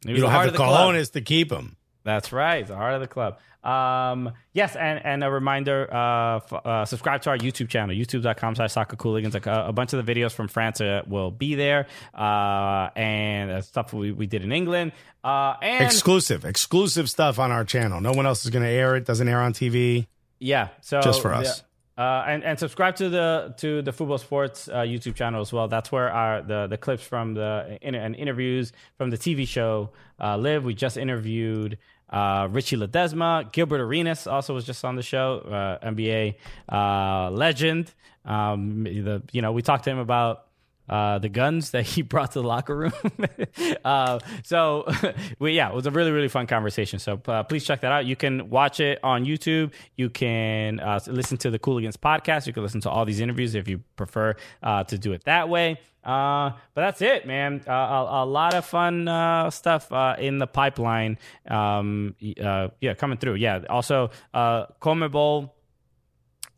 You don't have the club. cojones to keep him. That's right, the heart of the club. Um, yes, and, and a reminder: uh, f- uh, subscribe to our YouTube channel, YouTube.com/slash Soccer Cooligans. Like a, a bunch of the videos from France uh, will be there, uh, and uh, stuff we, we did in England, uh, and Exclusive, exclusive stuff on our channel. No one else is going to air it. Doesn't air on TV. Yeah, so Just for us. yeah. Uh, and and subscribe to the to the football sports uh, YouTube channel as well. That's where our the the clips from the and interviews from the TV show uh, live. We just interviewed uh, Richie Ledezma, Gilbert Arenas also was just on the show, uh, NBA uh, legend. Um, the you know we talked to him about uh, the guns that he brought to the locker room. uh, so, we, yeah, it was a really, really fun conversation. So, uh, please check that out. You can watch it on YouTube. You can uh, listen to the Cooligans podcast. You can listen to all these interviews if you prefer uh, to do it that way. Uh, but that's it, man. A, a lot of fun stuff in the pipeline. Um, yeah, coming through. Yeah. Also, uh, CONMEBOL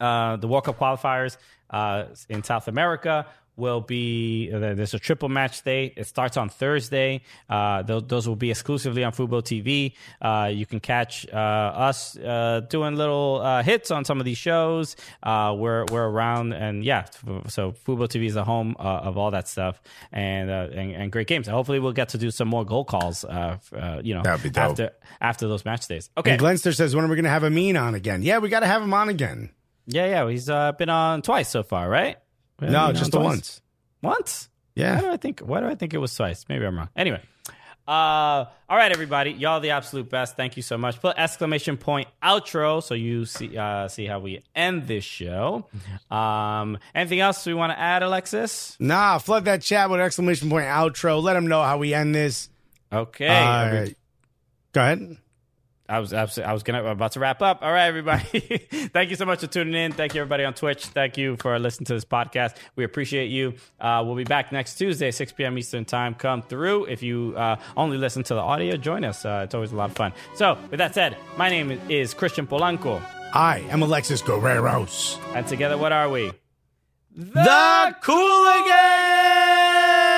uh, the World Cup qualifiers uh, in South America will be uh, there's a triple match day. It starts on Thursday. Uh, those, those will be exclusively on Fubo TV. Uh, you can catch uh, us uh, doing little uh, hits on some of these shows. Uh, we're we're around and yeah, so Fubo TV is the home uh, of all that stuff and, uh, and and great games. And hopefully we'll get to do some more goal calls. Uh, uh, you know, be after after those match days. Okay. And Glenster says, "When are we going to have Amin on again?" Yeah, we got to have him on again. Yeah, yeah. He's uh, been on twice so far, right? No, just the twice? once. Once? Why do I think? Why do I think it was twice? Maybe I'm wrong. Anyway, uh, all right, everybody, y'all the absolute best. Thank you so much. Put exclamation point outro so you see uh, see how we end this show. Um, anything else we want to add, Alexis? Nah, flood that chat with exclamation point outro. Let them know how we end this. Okay, Uh, every- go ahead. I was I was gonna about to wrap up. All right, everybody. Thank you so much for tuning in. Thank you everybody on Twitch. Thank you for listening to this podcast. We appreciate you. Uh, we'll be back next Tuesday, 6 p.m. Eastern time. Come through. If you uh, only listen to the audio, join us. Uh, it's always a lot of fun. So, with that said, my name is Christian Polanco, I am Alexis Guerreros. and together, what are we? The Cooligans!